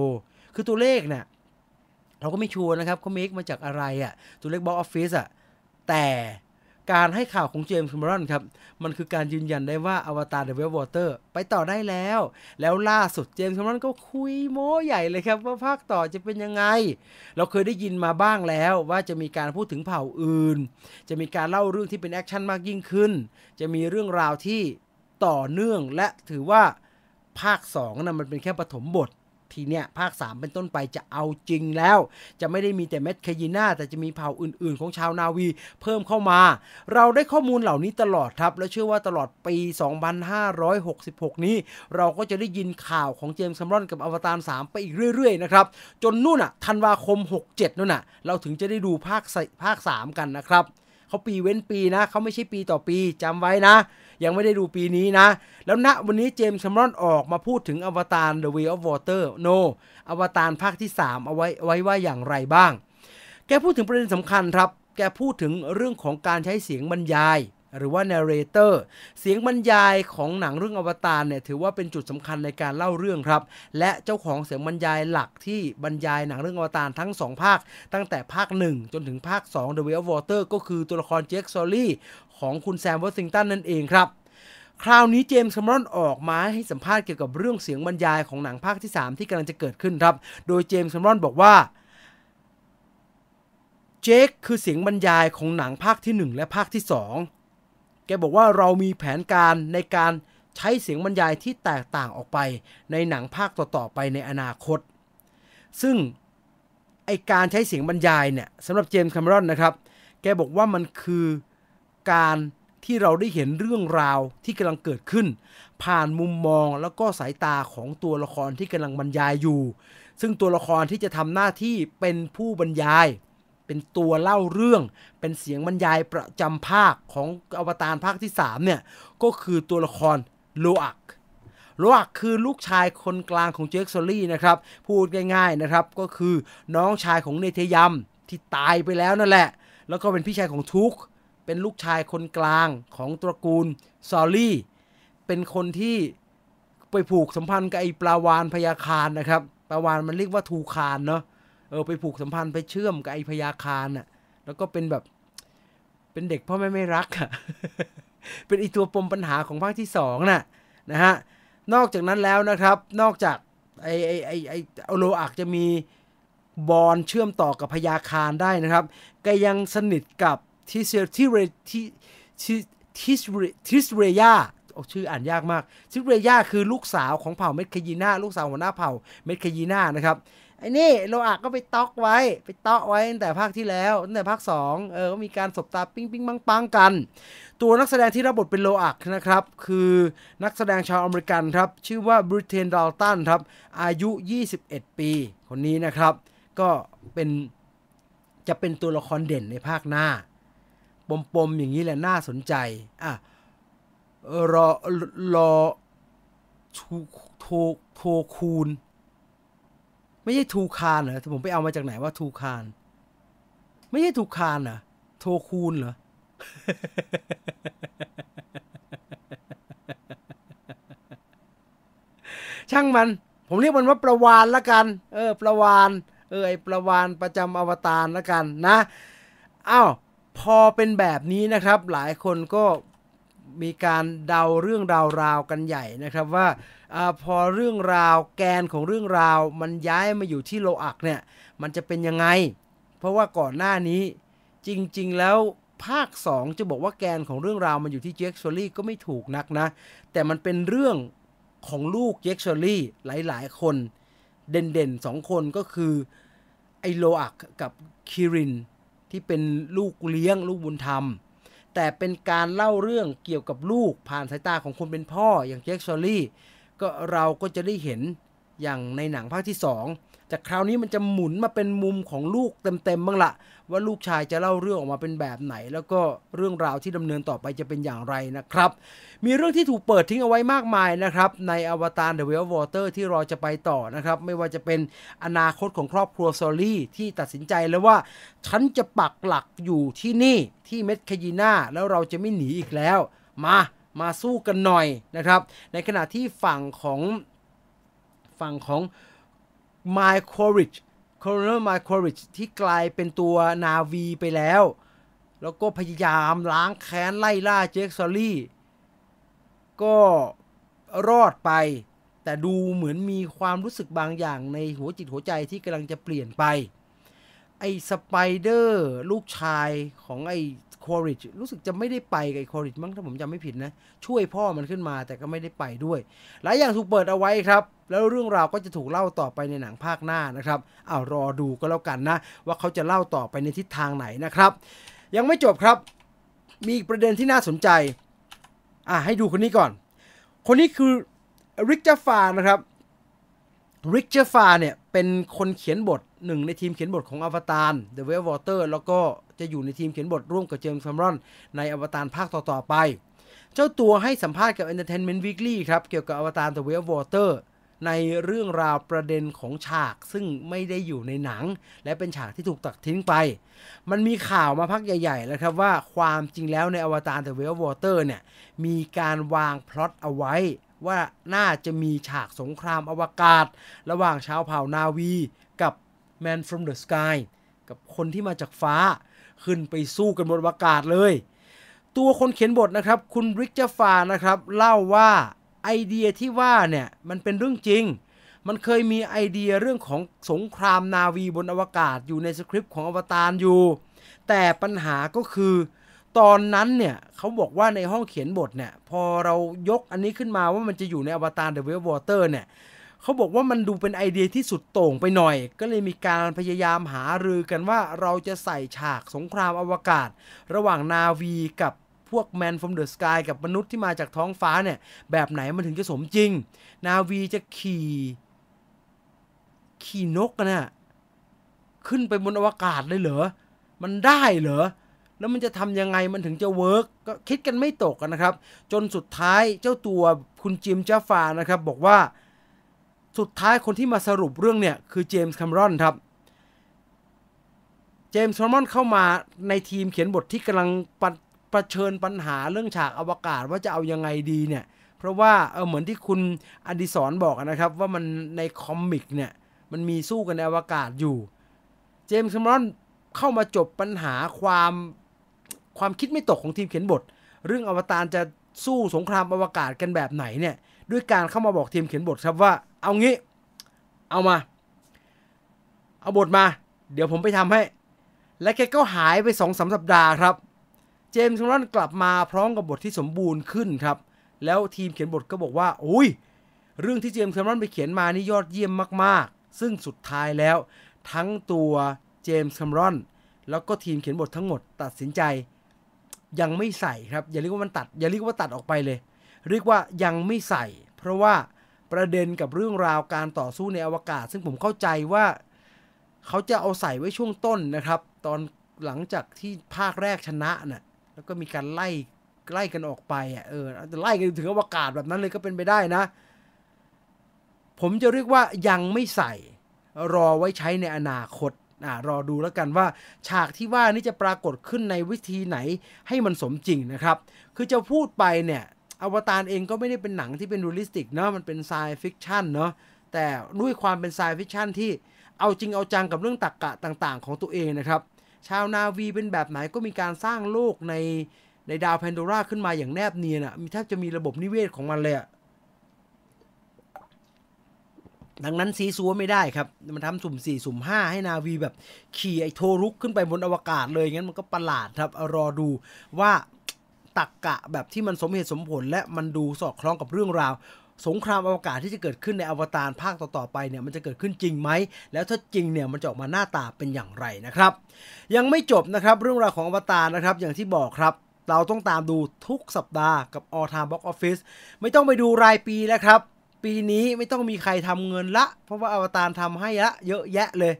คือตัวเลขเนี่ยเราก็ไม่ sure นะครับเขา make มาจากอะไรอะ่ะ ตัวเลข box office อะ แต่การให้ข่าวของ James Cameron ครับ มันคือการยืนยันได้ว่าอวตาร The Way of Water ไปต่อได้แล้ว แล้วล่าสุด James Cameron ก็คุยโม้ใหญ่เลยครับ ว่าภาคต่อจะเป็นยังไง เราเคยได้ยินมาบ้างแล้วว่าจะมีการพูดถึงเผ่าอื่น จะมีการเล่าเรื่องที่เป็น action มากยิ่งขึ้น จะมีเรื่องราวที่ ต่อเนื่องและถือว่าภาค2นะมันเป็นแค่ปฐมบท ทีเนี้ยภาค 3 เป็นต้นไปจะเอาจริงแล้ว จะไม่ได้มีแต่เม็ดคยีน่าแต่จะมีเผ่าอื่นๆ ของชาวนาวีเพิ่มเข้ามา เราได้ข้อมูลเหล่านี้ตลอดครับ และเชื่อว่าตลอดปี 2566 นี้ เราก็จะได้ยินข่าวของเจมส์คัมรอนกับอวตาร 3 ไปอีกเรื่อยๆนะครับจนนู่นอะธันวาคม 67นู่นอะเราถึงจะได้ดูภาคภาค 3 กันนะครับ เขาปีเว้นปีนะเขาไม่ใช่ปีต่อปีจำไว้นะ ยังไม่ได้ดูปีนี้นะ แล้วณวันนี้เจมส์แคมรอนออกมาพูดถึงอวตาร The Way of Water No อวตารภาคที่ 3 เอาไว้ไว้ว่าอย่างไรบ้าง แกพูดถึงประเด็นสำคัญครับ แกพูดถึงเรื่องของการใช้เสียงบรรยาย หรือว่า narrator เสียงบรรยายของหนังเรื่องอวตารเนี่ยถือว่าเป็นจุดสำคัญในการเล่าเรื่องครับ และเจ้าของเสียงบรรยายหลักที่บรรยายหนังเรื่องอวตารทั้ง 2 ภาค ตั้งแต่ภาค 1 จนถึงภาค 2 The Way of Water ก็คือตัวละครเจคซอลี่ของคุณแซมวอชิงตันนั่นเองครับคราวนี้เจมส์คมรอนออกมาให้สัมภาษณ์เกี่ยวกับเรื่องเสียงบรรยายของหนังภาคที่ 3 ที่กำลังจะเกิดขึ้นครับ โดยเจมส์คมรอนบอกว่าเจคคือเสียงบรรยายของหนังภาคที่ 1 และภาคที่ 2 แกบอกว่าเรามีแผนการในการใช้เสียงบรรยายที่แตกต่างออกไปในหนังภาคต่อๆไปในอนาคต ซึ่งไอการใช้เสียงบรรยายเนี่ยสำหรับเจมส์คมรอนนะครับ แกบอกว่ามันคือการที่เราได้เห็นเรื่องราวที่กำลังเกิดขึ้น ผ่านมุมมองแล้วก็สายตาของตัวละครที่กำลังบรรยายอยู่ ซึ่งตัวละครที่จะทำหน้าที่เป็นผู้บรรยาย เป็นตัวเล่าเรื่อง เป็นเสียงบรรยายประจำภาคของอวตารภาคที่ 3 เนี่ย ก็คือตัวละครโลอักโลอักคือลูกชายคนกลางของเจคซอลี่นะครับ พูดง่ายๆนะครับ ก็คือน้องชายของเนเธยัมที่ตายไปแล้วนั่นแหละ แล้วก็เป็นพี่ชายของทุก เป็นลูกชายคนกลางของตระกูลซอลี่ เป็นคนที่ไปผูกสัมพันธ์กับไอ้ปลาวานพยาคารนะครับ ปลาวานมันเรียกว่าทูคารเนาะ เออไปผูกสัมพันธ์ไปเชื่อมกับไอพยาคารน่ะ แล้วก็เป็นแบบเป็นเด็กพ่อแม่ไม่รักอะเป็นอีตัวปมปัญหาของภาคที่สองน่ะนะฮะ นอกจากนั้นแล้วนะครับ นอกจากไอไอไอไอโลอักจะมี bond เชื่อมต่อกับพายาคานได้นะครับก็ยังสนิทกับทิเซทิเรทิทิทิสเรทิสเรยาโอ้ชื่ออ่านยากมากทิสเรยาคือลูกสาวของเผ่าเมตคายีนาลูกสาวหัวหน้าเผ่าเมตคายีนานะครับ ไอ้นี่โลอาก็ไปตอกไว้ ไปตอกไว้ตั้งแต่ภาคที่แล้วตั้งแต่ภาค2เออก็มีการสบตาปิ้งปิ้งปังปังกัน ตัวนักแสดงที่รับบทเป็นโลอักนะครับ คือนักแสดงชาวอเมริกันครับ ชื่อว่าบริเทนดอลตันครับ อายุ 21 ปี คนนี้นะครับ ก็เป็นจะเป็นตัวละครเด่นในภาคหน้า ปมๆ อย่างนี้แหละน่าสนใจ อะรอรอทูโทโทคูน ไม่ใช่ทูคานเหรอผมไปเอามาจากไหนว่าทูคาน ไม่ใช่ทูคานเหรอโทคูนเหรอช่างมัน ผมเรียกมันว่าประวานละกัน เออ ประวานเออไอประวานประจำอวตารละกันนะอ้าวพอเป็นแบบนี้นะครับ หลายคนก็ มีการเดาเรื่องราวราวกันใหญ่นะครับว่าอพอเรื่องราวแกนของเรื่องราว มันย้ายมาอยู่ที่โลอักเนี่ยมันจะเป็นยังไง เพราะว่าก่อนหน้านี้จริงๆแล้วภาค 2 จะบอกว่าแกนของเรื่องราวมันอยู่ที่เจคชอรี่ก็ไม่ถูกนักนะ แต่มันเป็นเรื่องของลูกเจคชอรี่หลายๆ คนเด่นๆสองคนก็คือไอโลอักกับคิรินที่เป็นลูกเลี้ยงลูกบุญธรรม แต่เป็นการเล่าเรื่องเกี่ยวกับลูกผ่านสายตาของคนเป็นพ่ออย่างแจ็คชอรี่ก็เราก็จะได้เห็นอย่างในหนังภาคที่2แต่คราวนี้มันจะหมุนมาเป็นมุมของลูกเต็มๆบ้างละว่าลูกชายจะเล่าเรื่องออกมาเป็นแบบไหน แล้วก็เรื่องราวที่ดำเนินต่อไปจะเป็นอย่างไรนะครับ มีเรื่องที่ถูกเปิดทิ้งเอาไว้มากมายนะครับ ในอวตาร The Well Water ที่รอจะไปต่อนะครับ ไม่ว่าจะเป็นอนาคตของครอบครัวซอรี่ที่ตัดสินใจแล้วว่า ฉันจะปักหลักอยู่ที่นี่ที่เมดคยีนาแล้วเราจะไม่หนีอีกแล้ว มามาสู้กันหน่อยนะครับ ในขณะที่ฝั่งของฝั่งของ m y c o r i c h โคโรน m y c o r i c h ที่กลายเป็นตัวนาวีไปแล้ว แล้วก็พยายามล้างแค้นไล่ล่าเจคซอรี่ ก็รอดไป แต่ดูเหมือนมีความรู้สึกบางอย่างในหัวจิตหัวใจที่กำลังจะเปลี่ยนไป ไอ้สไปเดอร์ลูกชายของไอ้คอริชรู้สึกจะไม่ได้ไปกับคอริชมั้งถ้าผมจำไม่ผิดนะ ช่วยพ่อมันขึ้นมาแต่ก็ไม่ได้ไปด้วย หลายอย่างถูกเปิดเอาไว้ครับ แล้วเรื่องราวก็จะถูกเล่าต่อไปในหนังภาคหน้านะครับอ้าวรอดูก็แล้วกันนะ ว่าเขาจะเล่าต่อไปในทิศทางไหนนะครับ ยังไม่จบครับ มีประเด็นที่น่าสนใจอะให้ดูคนนี้ก่อน คนนี้คือริกจาฟานะครับ ริกเจฟาเนี่ย เป็นคนเขียนบทหนึ่งในทีมเขียนบทของอวตาร The Well Water แล้วก็จะอยู่ในทีมเขียนบทร่วมกับเจมส์แคมรอน ในอวตารภาคต่อ ๆ ไป เจ้าตัวให้สัมภาษณ์กับ Entertainment Weekly ครับ เกี่ยวกับอวตาร The Well Water ในเรื่องราวประเด็นของฉากซึ่งไม่ได้อยู่ในหนัง และเป็นฉากที่ถูกตัดทิ้งไป มันมีข่าวมาพักใหญ่ ๆ แล้วครับว่าความจริงแล้วในอวตาร The Well Water เนี่ยมีการวางพล็อตเอาไว้ ว่าน่าจะมีฉากสงครามอวกาศ ระหว่างชาวเผ่านาวีกับ Man from the Sky กับคนที่มาจากฟ้า ขึ้นไปสู้กันบนอวกาศเลย ตัวคนเขียนบทนะครับ คุณริกเจฟานะครับ เล่าว่าไอเดียที่ว่าเนี่ย มันเป็นเรื่องจริง มันเคยมีไอเดียเรื่องของสงครามนาวีบนอวกาศอยู่ในสคริปต์ของอวตารอยู่ แต่ปัญหาก็คือ ตอนนั้นเนี่ยเขาบอกว่าในห้องเขียนบทเนี่ยพอเรายกอันนี้ขึ้นมาว่ามันจะอยู่ในอวตาร The Well Water เนี่ยเขาบอกว่ามันดูเป็นไอเดียที่สุดโต่งไปหน่อย ก็เลยมีการพยายามหารือกันว่าเราจะใส่ฉากสงครามอวกาศ ระหว่างนาวีกับพวก Man from the Sky กับมนุษย์ที่มาจากท้องฟ้าเนี่ย แบบไหนมันถึงจะสมจริง นาวีจะขี่ ขี่นกกันนะขึ้นไปบนอวกาศเลยเหรอ มันได้เหรอ แล้วมันจะทำยังไงมันถึงจะ work ก็คิดกันไม่ตกนะครับ จนสุดท้ายเจ้าตัวคุณจิมจ้าฟานะครับ บอกว่าสุดท้ายคนที่มาสรุปเรื่องเนี่ยคือเจมส์คาเมรอนครับเจมส์คาเมรอนเข้ามาในทีมเขียนบทที่กำลังปประเชิญปัญหาเรื่องฉากอวกาศว่าจะเอายังไงดีเนี่ย เพราะว่าเออเหมือนที่คุณอดิศรบอกนะครับ ว่ามันใน comic เนี่ย มันมีสู้กันในอวกาศอยู่ เจมส์คาเมรอนเข้ามาจบปัญหาความ ความคิดไม่ตกของทีมเขียนบท เรื่องอวตารจะสู้สงครามอวกาศกันแบบไหนเนี่ย ด้วยการเข้ามาบอกทีมเขียนบทครับว่า เอางี้ เอามา เอาบทมา เดี๋ยวผมไปทำให้ และแกก็หายไปสองสามสัปดาห์ครับ เจมส์คาเมรอนกลับมาพร้อมกับบทที่สมบูรณ์ขึ้นครับ แล้วทีมเขียนบทก็บอกว่าโอ้ยเรื่องที่เจมส์ครอนไปเขียนมานี่ยอดเยี่ยมมากๆ ซึ่งสุดท้ายแล้ว ทั้งตัวเจมส์ครอนแล้วก็ทีมเขียนบททั้งหมดตัดสินใจ ยังไม่ใส่ครับ อย่าเรียกว่ามันตัด อย่าเรียกว่าตัดออกไปเลย เรียกว่ายังไม่ใส่ เพราะว่าประเด็นกับเรื่องราวการต่อสู้ในอวกาศ ซึ่งผมเข้าใจว่าเขาจะเอาใส่ไว้ช่วงต้นนะครับ ตอนหลังจากที่ภาคแรกชนะนะ่ะแล้วก็มีการไล่ไล่กันออกไปอะเออจะไล่กันถึงอวกาศแบบนั้นเลยก็เป็นไปได้นะ ผมจะเรียกว่ายังไม่ใส่รอไว้ใช้ในอนาคต อ่ารอดูแล้วกันว่า ฉากที่ว่านี่จะปรากฏขึ้นในวิธีไหนให้มันสมจริงนะครับ คือจะพูดไปเนี่ยอวตารเองก็ไม่ได้เป็นหนังที่เป็น realistic เนาะมันเป็น sci-fiction เนาะแต่ด้วยความเป็น sci-fiction ที่เอาจริงเอาจังกับเรื่องตรรกะต่าง ๆ ของตัวเองนะครับ ชาวนาวีเป็นแบบไหนก็มีการสร้างโลกในในดาวแพนโดราขึ้นมาอย่างแนบเนียนอะ่ะมีแทบจะมีระบบนิเวศของมันเลยอะ ดังนั้นซีซัวไม่ได้ครับ มันทำสุ่ม 4 สุ่ม 5 ให้นาวีแบบขี่ไอโทรุกขึ้นไปบนอวกาศเลยงั้นมันก็ประหลาดครับรอดูว่าตักกะแบบที่มันสมเหตุสมผล และมันดูสอดคล้องกับเรื่องราว สงครามอวกาศที่จะเกิดขึ้นในอวตารภาคต่อ ๆ ไปเนี่ยมันจะเกิดขึ้นจริงไหม แล้วถ้าจริงเนี่ยมันจะออกมาหน้าตาเป็นอย่างไรนะครับ ยังไม่จบนะครับเรื่องราวของอวตารนะครับอย่างที่บอกครับเราต้องตามดูทุกสัปดาห์กับ All Time Box Office ไม่ต้องไปดูรายปีแล้วครับ ปีนี้ไม่ต้องมีใครทำเงินละ เพราะว่าอวตารทำให้ละเยอะแยะเลย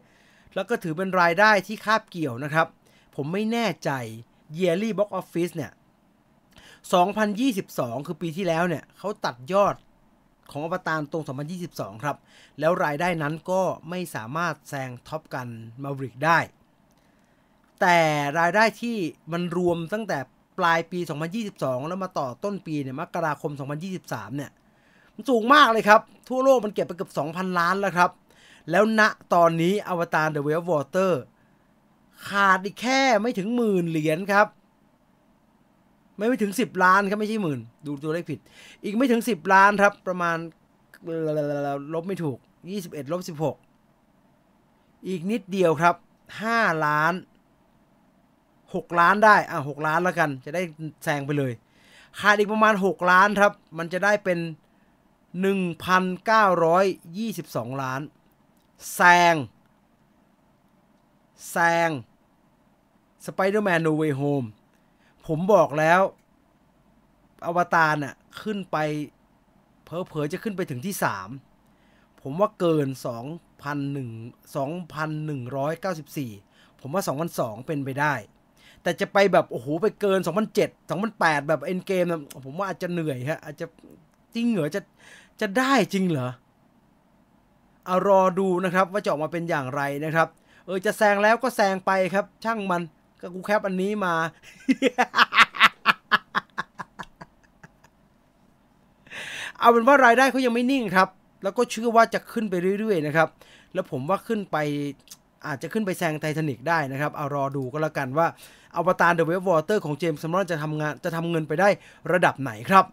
แล้วก็ถือเป็นรายได้ที่คาบเกี่ยวนะครับ ผมไม่แน่ใจ Yearly Box Office เนี่ย 2022 คือปีที่แล้วเนี่ยเขาตัดยอดของอวตารตรง 2022 ครับ แล้วรายได้นั้นก็ไม่สามารถแซงท็อปกันมาริกได้ แต่รายได้ที่มันรวมตั้งแต่ปลายปี 2022 แล้วมาต่อต้นปีเนี่ยมกราคม 2023 เนี่ย มันสูงมากเลยครับ ทั่วโลกมันเก็บไปเกือบ 2,000 ล้านแล้วครับ แล้วณตอนนี้อวตาร The Way of Water ขาดอีกแค่ไม่ถึงหมื่นเหรียญครับ ไม่ไม่ถึง 10 ล้านครับไม่ใช่หมื่น ดูตัวเลขผิด อีกไม่ถึง 10 ล้านครับ ประมาณลบไม่ถูก 21ลบ16 อีกนิดเดียวครับ 5 ล้าน 6 ล้านได้ อะ 6 ล้านแล้วกัน จะได้แซงไปเลย ขาดอีกประมาณ 6 ล้านครับ มันจะได้เป็น 1,922 ล้าน แซง แซง Spider-Man No Way Home ผมบอกแล้ว อวตารน่ะ ขึ้นไป เพอเพอจะขึ้นไปถึงที่ 3 ผมว่าเกิน 2,100 2,194 ผมว่า 2,002 เป็นไปได้ แต่จะไปแบบ โอ้โห ไปเกิน 2007 2008 แบบเอ็นเกมผมว่าอาจจะเหนื่อยฮะ อาจจะจริงเหรอจะ จะได้จริงเหรอเอารอดูนะครับว่าจะออกมาเป็นอย่างไรนะครับ เออจะแซงแล้วก็แซงไปครับ ช่างมันก็กู cap อันนี้มา เอาเป็นว่ารายได้เขายังไม่นิ่งครับ แล้วก็เชื่อว่าจะขึ้นไปเรื่อยๆนะครับ แล้วผมว่าขึ้นไป อาจจะขึ้นไปแซงไททานิกได้นะครับ เอารอดูก็แล้วกันว่าอวตาร The Way of Water ของเจมส์คาเมรอนจะทำงานจะทำเงินไปได้ระดับไหนครับ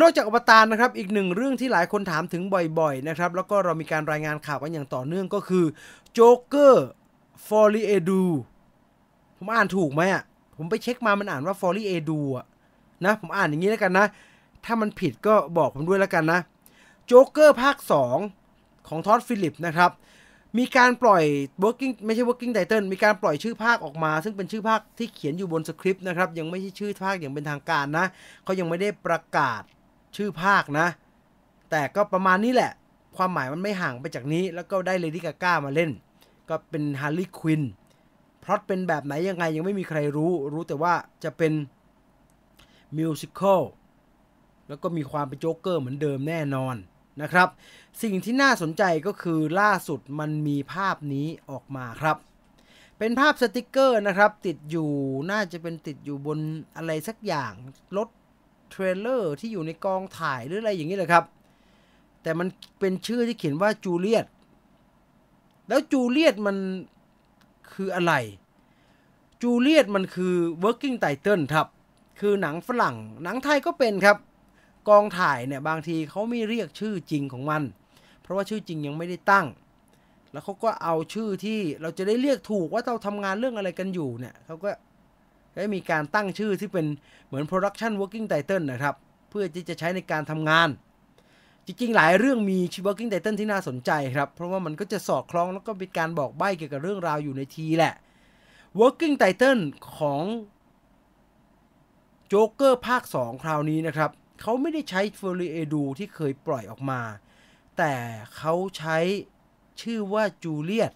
นอกจากอวตารนะครับ อีกหนึ่งเรื่องที่หลายคนถามถึงบ่อยๆนะครับ แล้วก็เรามีการรายงานข่าวกันอย่างต่อเนื่องก็คือโจ๊กเกอร์ Folie à Deux ผมอ่านถูกไหมอะ ผมไปเช็คมามันอ่านว่า Folie à Deux อะนะ ผมอ่านอย่างนี้แล้วกันนะ ถ้ามันผิดก็บอกผมด้วยแล้วกันนะ โจ๊กเกอร์ภาค 2 ของทอดฟิลิปนะครับ มีการปล่อย working ไม่ใช่ working title มีการปล่อยชื่อภาคออกมา ซึ่งเป็นชื่อภาคที่เขียนอยู่บนสคริปต์นะครับ ยังไม่ใช่ชื่อภาคอย่างเป็นทางการนะเขายังไม่ได้ประกาศชื่อภาคนะ แต่ก็ประมาณนี้แหละ ความหมายมันไม่ห่างไปจากนี้ แล้วก็ได้เลดี้กาก้ามาเล่น ก็เป็นฮาร์ลีควินพล็อตเป็นแบบไหนยังไงยังไม่มีใครรู้ รู้แต่ว่าจะเป็น musical แล้วก็มีความเป็นโจ๊กเกอร์เหมือนเดิมแน่นอน นะครับ สิ่งที่น่าสนใจก็คือล่าสุดมันมีภาพนี้ออกมาครับ เป็นภาพสติกเกอร์นะครับ ติดอยู่น่าจะเป็นติดอยู่บนอะไรสักอย่างรถเทรลเลอร์ที่อยู่ในกองถ่ายหรืออะไรอย่างนี้เลยครับ แต่มันเป็นชื่อที่เขียนว่าจูเลียตแล้วจูเลียตมันคืออะไร จูเลียตมันคือ working title ครับ คือหนังฝรั่ง หนังไทยก็เป็นครับ กองถ่ายเนี่ยบางทีเขาไม่เรียกชื่อจริงของมัน เพราะว่าชื่อจริงยังไม่ได้ตั้ง แล้วเขาก็เอาชื่อที่เราจะได้เรียกถูกว่าเราทำงานเรื่องอะไรกันอยู่เนี่ยเขาก็ได้มีการตั้งชื่อที่เป็นเหมือน production working title นะครับ เพื่อที่จะใช้ในการทำงาน จริงๆ หลายเรื่องมี working title ที่น่าสนใจครับ เพราะว่ามันก็จะสอดคล้องแล้วก็เป็นการบอกใบ้เกี่ยวกับเรื่องราวอยู่ในทีแหละ working title ของโจ๊กเกอร์ภาค 2 คราวนี้นะครับ เขาไม่ได้ใช้เฟอร์รีเอดูที่เคยปล่อยออกมา แต่เขาใช้ชื่อว่าจูเลียต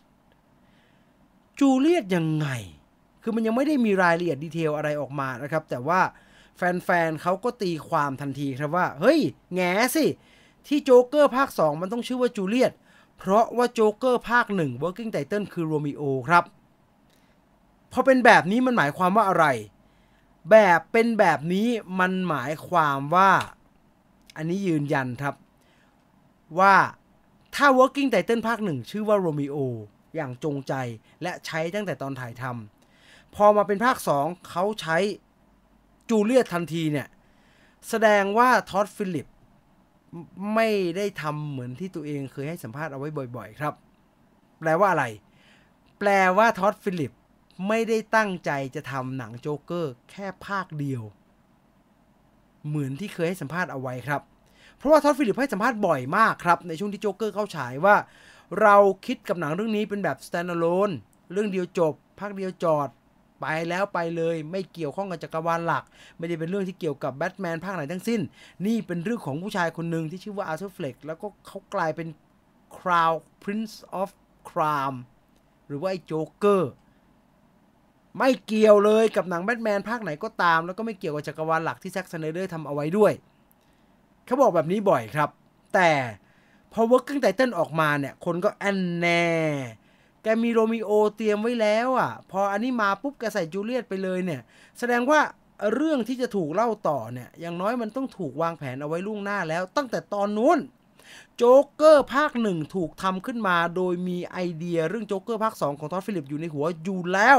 จูเลียตยังไง คือมันยังไม่ได้มีรายละเอียด detail อะไรออกมานะครับ แต่ว่าแฟนๆเขาก็ตีความทันทีครับว่า เฮ้ย แหงสิ ที่โจ๊กเกอร์ภาค 2 มันต้องชื่อว่าจูเลียตเพราะว่าโจ๊กเกอร์ภาค 1 working title คือโรมิโอครับ พอเป็นแบบนี้มันหมายความว่าอะไร แบบเป็นแบบนี้มันหมายความว่า อันนี้ยืนยันครับ ว่าถ้า working title ภาค1ชื่อว่าโรมิโออย่างจงใจและใช้ตั้งแต่ตอนถ่ายทำพอมาเป็นภาค 2 เขาใช้จูเลียตทันทีเนี่ย แสดงว่าท็อดฟิลิปไม่ได้ทำเหมือนที่ตัวเองเคยให้สัมภาษณ์เอาไว้บ่อย ๆ ครับ แปลว่าอะไร แปลว่าท็อดฟิลิป ไม่ได้ตั้งใจจะทำหนังโจ๊กเกอร์แค่ภาคเดียว เหมือนที่เคยให้สัมภาษณ์เอาไว้ครับ เพราะว่าท็อดฟิลิปให้สัมภาษณ์บ่อยมากครับ ในช่วงที่โจ๊กเกอร์เข้าฉายว่า เราคิดกับหนังเรื่องนี้เป็นแบบ standalone เรื่องเดียวจบ ภาคเดียวจอดไปแล้วไปเลยไม่เกี่ยวข้องกับจักรวาลหลัก ไม่ได้เป็นเรื่องที่เกี่ยวกับแบทแมนภาคไหนทั้งสิ้น นี่เป็นเรื่องของผู้ชายคนหนึ่งที่ชื่อว่าอาร์เธอร์เฟล็กแล้วก็เขากลายเป็น Clown Prince of Crime หรือว่าไอ้โจ๊กเกอร์ ไม่เกี่ยวเลยกับหนังแบทแมนภาคไหนก็ตาม แล้วก็ไม่เกี่ยวกับจักรวาลหลักที่แซ็กสไนเดอร์ทำเอาไว้ด้วย เขาบอกแบบนี้บ่อยครับ แต่พอ Working Title ออกมาเนี่ย คนก็อั่นแน่ แกมีโรมิโอเตรียมไว้แล้วอะ พออันนี้มาปุ๊บแกใส่จูเลียตไปเลยเนี่ย แสดงว่าเรื่องที่จะถูกเล่าต่อเนี่ย อย่างน้อยมันต้องถูกวางแผนเอาไว้ล่วงหน้าแล้ว ตั้งแต่ตอนนู้นโจ๊กเกอร์ภาคหนึ่งถูกทำขึ้นมา โดยมีไอเดียเรื่องโจ๊กเกอร์ภาค 2 ของทอดฟิลิปอยู่ในหัวอยู่แล้ว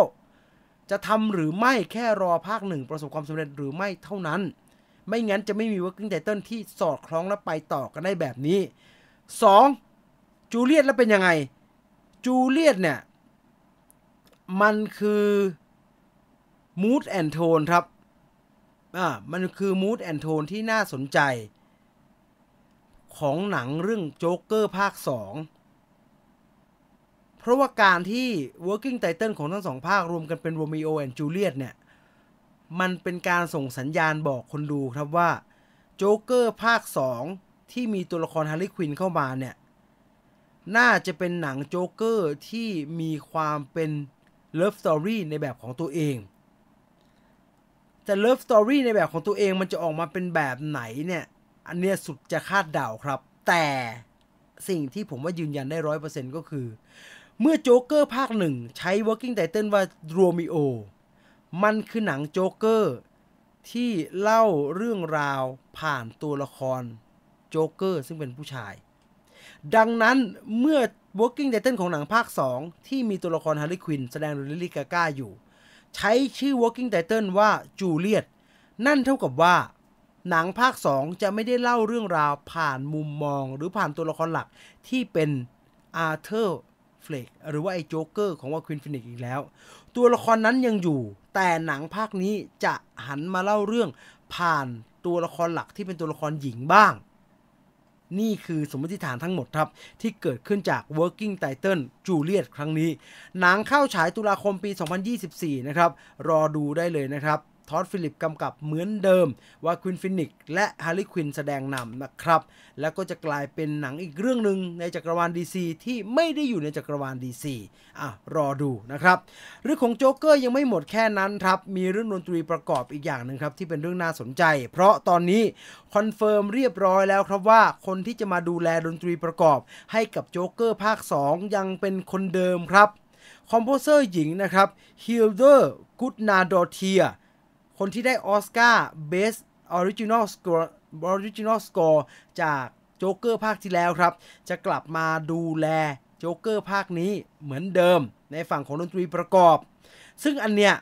จะทำหรือไม่แค่รอภาคหนึ่งประสบความสำเร็จหรือไม่เท่านั้น ไม่งั้นจะไม่มี working title ที่สอดคล้องและไปต่อกันได้แบบนี้ 2. จูเลียตแล้วเป็นยังไง จูเลียตเนี่ย มันคือ mood and tone ครับ อ่า มันคือ mood and tone ที่น่าสนใจ ของหนังเรื่องโจ๊กเกอร์ภาค 2 เพราะว่าการที่ working title ของทั้งสองภาครวมกันเป็น Romeo and Juliet เนี่ย มันเป็นการส่งสัญญาณบอกคนดูครับว่าโจ๊กเกอร์ภาค 2 ที่มีตัวละครฮาร์ลีควินเข้ามาเนี่ย น่าจะเป็นหนังโจ๊กเกอร์ที่มีความเป็นlove story ในแบบของตัวเองแต่ love story ในแบบของตัวเองมันจะออกมาเป็นแบบไหนเนี่ย อันเนี้ยสุดจะคาดเดาครับ แต่สิ่งที่ผมว่ายืนยันได้ร้อยเปอร์เซ็นต์ก็คือ เมื่อโจ๊กเกอร์ภาคหนึ่งใช้ working title ว่า Romeo มันคือหนังโจ๊กเกอร์ที่เล่าเรื่องราวผ่านตัวละครโจ๊กเกอร์ซึ่งเป็นผู้ชาย ดังนั้นเมื่อ working title ของหนังภาค 2 ที่มีตัวละครฮาร์ลีควินแสดงโดยเลดี้กาก้าอยู่ ใช้ชื่อ working title ว่า Juliet นั่นเท่ากับว่า หนังภาค 2 จะไม่ได้เล่าเรื่องราวผ่านมุมมองหรือผ่านตัวละครหลักที่เป็นอาร์เธอร์ เฟล็กหรือว่าไอ้โจ๊กเกอร์ของวาคีนฟีนิกซ์อีกแล้ว ตัวละครนั้นยังอยู่ แต่หนังภาคนี้จะหันมาเล่าเรื่องผ่านตัวละครหลักที่เป็นตัวละครหญิงบ้าง นี่คือสมมติฐานทั้งหมดครับ ที่เกิดขึ้นจาก Working Title Juliet ครั้งนี้ หนังเข้าฉายตุลาคมปี 2024 นะครับ รอดูได้เลยนะครับ ท็อดด์ฟิลลิปส์กำกับเหมือนเดิม วาคีนฟีนิกซ์และฮาร์ลีควินแสดงนำนะครับ แล้วก็จะกลายเป็นหนังอีกเรื่องหนึ่งในจักรวาล DC ที่ไม่ได้อยู่ในจักรวาล DC อะ รอดูนะครับ เรื่องของโจ๊กเกอร์ยังไม่หมดแค่นั้นครับ มีเรื่องดนตรีประกอบอีกอย่างหนึ่งครับ ที่เป็นเรื่องน่าสนใจ เพราะตอนนี้ confirm เรียบร้อยแล้วครับว่าคนที่จะมาดูแลดนตรีประกอบ ให้กับโจ๊กเกอร์ภาค 2 ยังเป็นคนเดิมครับ composer หญิงนะครับฮิลดูร์กุดนาดอตเทียร์ คนที่ได้ออสการ์ Best Original Score Original Score จากโจ๊กเกอร์ภาคที่แล้วครับ จะกลับมาดูแลโจ๊กเกอร์ภาคนี้เหมือนเดิม ในฝั่งของดนตรีประกอบ ซึ่งอันเนี้ย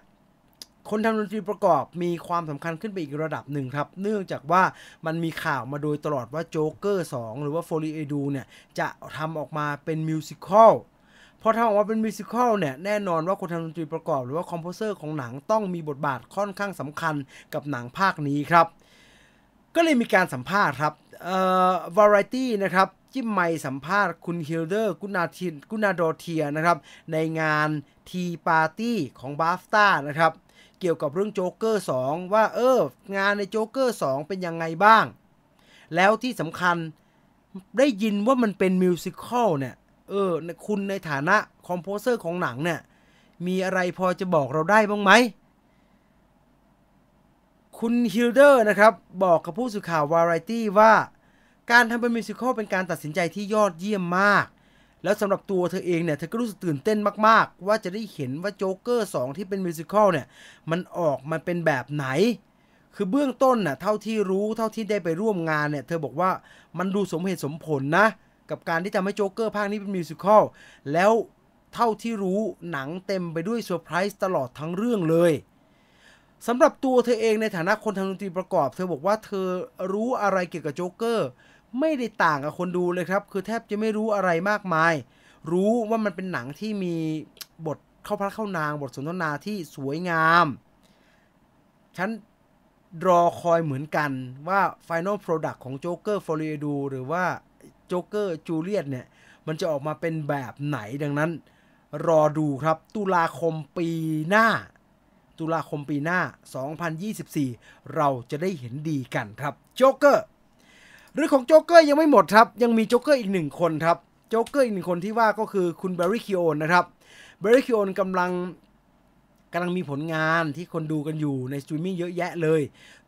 คนทำดนตรีประกอบมีความสำคัญขึ้นไปอีกระดับหนึ่งครับ เนื่องจากว่ามันมีข่าวมาโดยตลอดว่าโจ๊กเกอร์2หรือว่า Folie à Deux เนี่ย จะทำออกมาเป็น musical พอทำออกมาเป็น musical เนี่ยแน่นอนว่าคนทำดนตรีประกอบ หรือว่า composer ของหนังต้องมีบทบาทค่อนข้างสำคัญกับหนังภาคนี้ครับ ก็เลยมีการสัมภาษณ์ครับเอ่อ Variety นะครับจิ้มไมค์สัมภาษณ์คุณฮิลดูร์กุดนากุดนาดอตเทียร์นะครับในงาน tea party ของ BAFTA นะครับเกี่ยวกับเรื่องโจ๊กเกอร์ 2 ว่าเอองานในโจ๊กเกอร์ 2 เป็นยังไงบ้าง แล้วที่สำคัญได้ยินว่ามันเป็น musical เนี่ย เออคุณในฐานะ composer ของหนังเนี่ย มีอะไรพอจะบอกเราได้บ้างไหม คุณฮิลดูร์นะครับ บอกกับผู้สื่อข่าววาไรตี้ว่า การทำเป็น musical เป็นการตัดสินใจที่ยอดเยี่ยมมาก แล้วสำหรับตัวเธอเองเนี่ย เธอก็รู้สึกตื่นเต้นมาก ๆ ว่าจะได้เห็นว่าโจ๊กเกอร์ 2 ที่เป็น musical เนี่ย มันออกมาเป็นแบบไหนคือเบื้องต้นน่ะเท่าที่รู้เท่าที่ได้ไปร่วมงานเนี่ย เธอบอกว่ามันดูสมเหตุสมผลนะ กับการที่ทำให้โจ๊กเกอร์ภาคนี้เป็น musical แล้วเท่าที่รู้หนังเต็มไปด้วยเซอร์ไพรส์ตลอดทั้งเรื่องเลยสำหรับตัวเธอเองในฐานะคนทำดนตรีประกอบ เธอบอกว่าเธอรู้อะไรเกี่ยวกับโจ๊กเกอร์ไม่ได้ต่างกับคนดูเลยครับ คือแทบจะไม่รู้อะไรมากมาย รู้ว่ามันเป็นหนังที่มีบทเข้าพระเข้านางบทสนทนาที่สวยงาม ฉันรอคอยเหมือนกันว่า Final Product ของ Joker f o r i e d u หรือว่า Joker Juliet เนี่ย มันจะออกมาเป็นแบบไหนดังนั้น รอดูครับ ตุลาคมปีหน้า ตุลาคมปีหน้า 2024 เราจะได้เห็นดีกันครับโจ๊กเกอร์เรื่องของโจ๊กเกอร์ยังไม่หมดครับ ยังมีโจ๊กเกอร์อีกหนึ่งคนครับโจ๊กเกอร์อีกหนึ่งคนที่ว่าก็คือคุณแบร์รี่คีโอแกนนะครับแบร์รี่คีโอแกนกำลังกำลังมีผลงานที่คนดูกันอยู่ในสตรีมมิ่งเยอะแยะเลย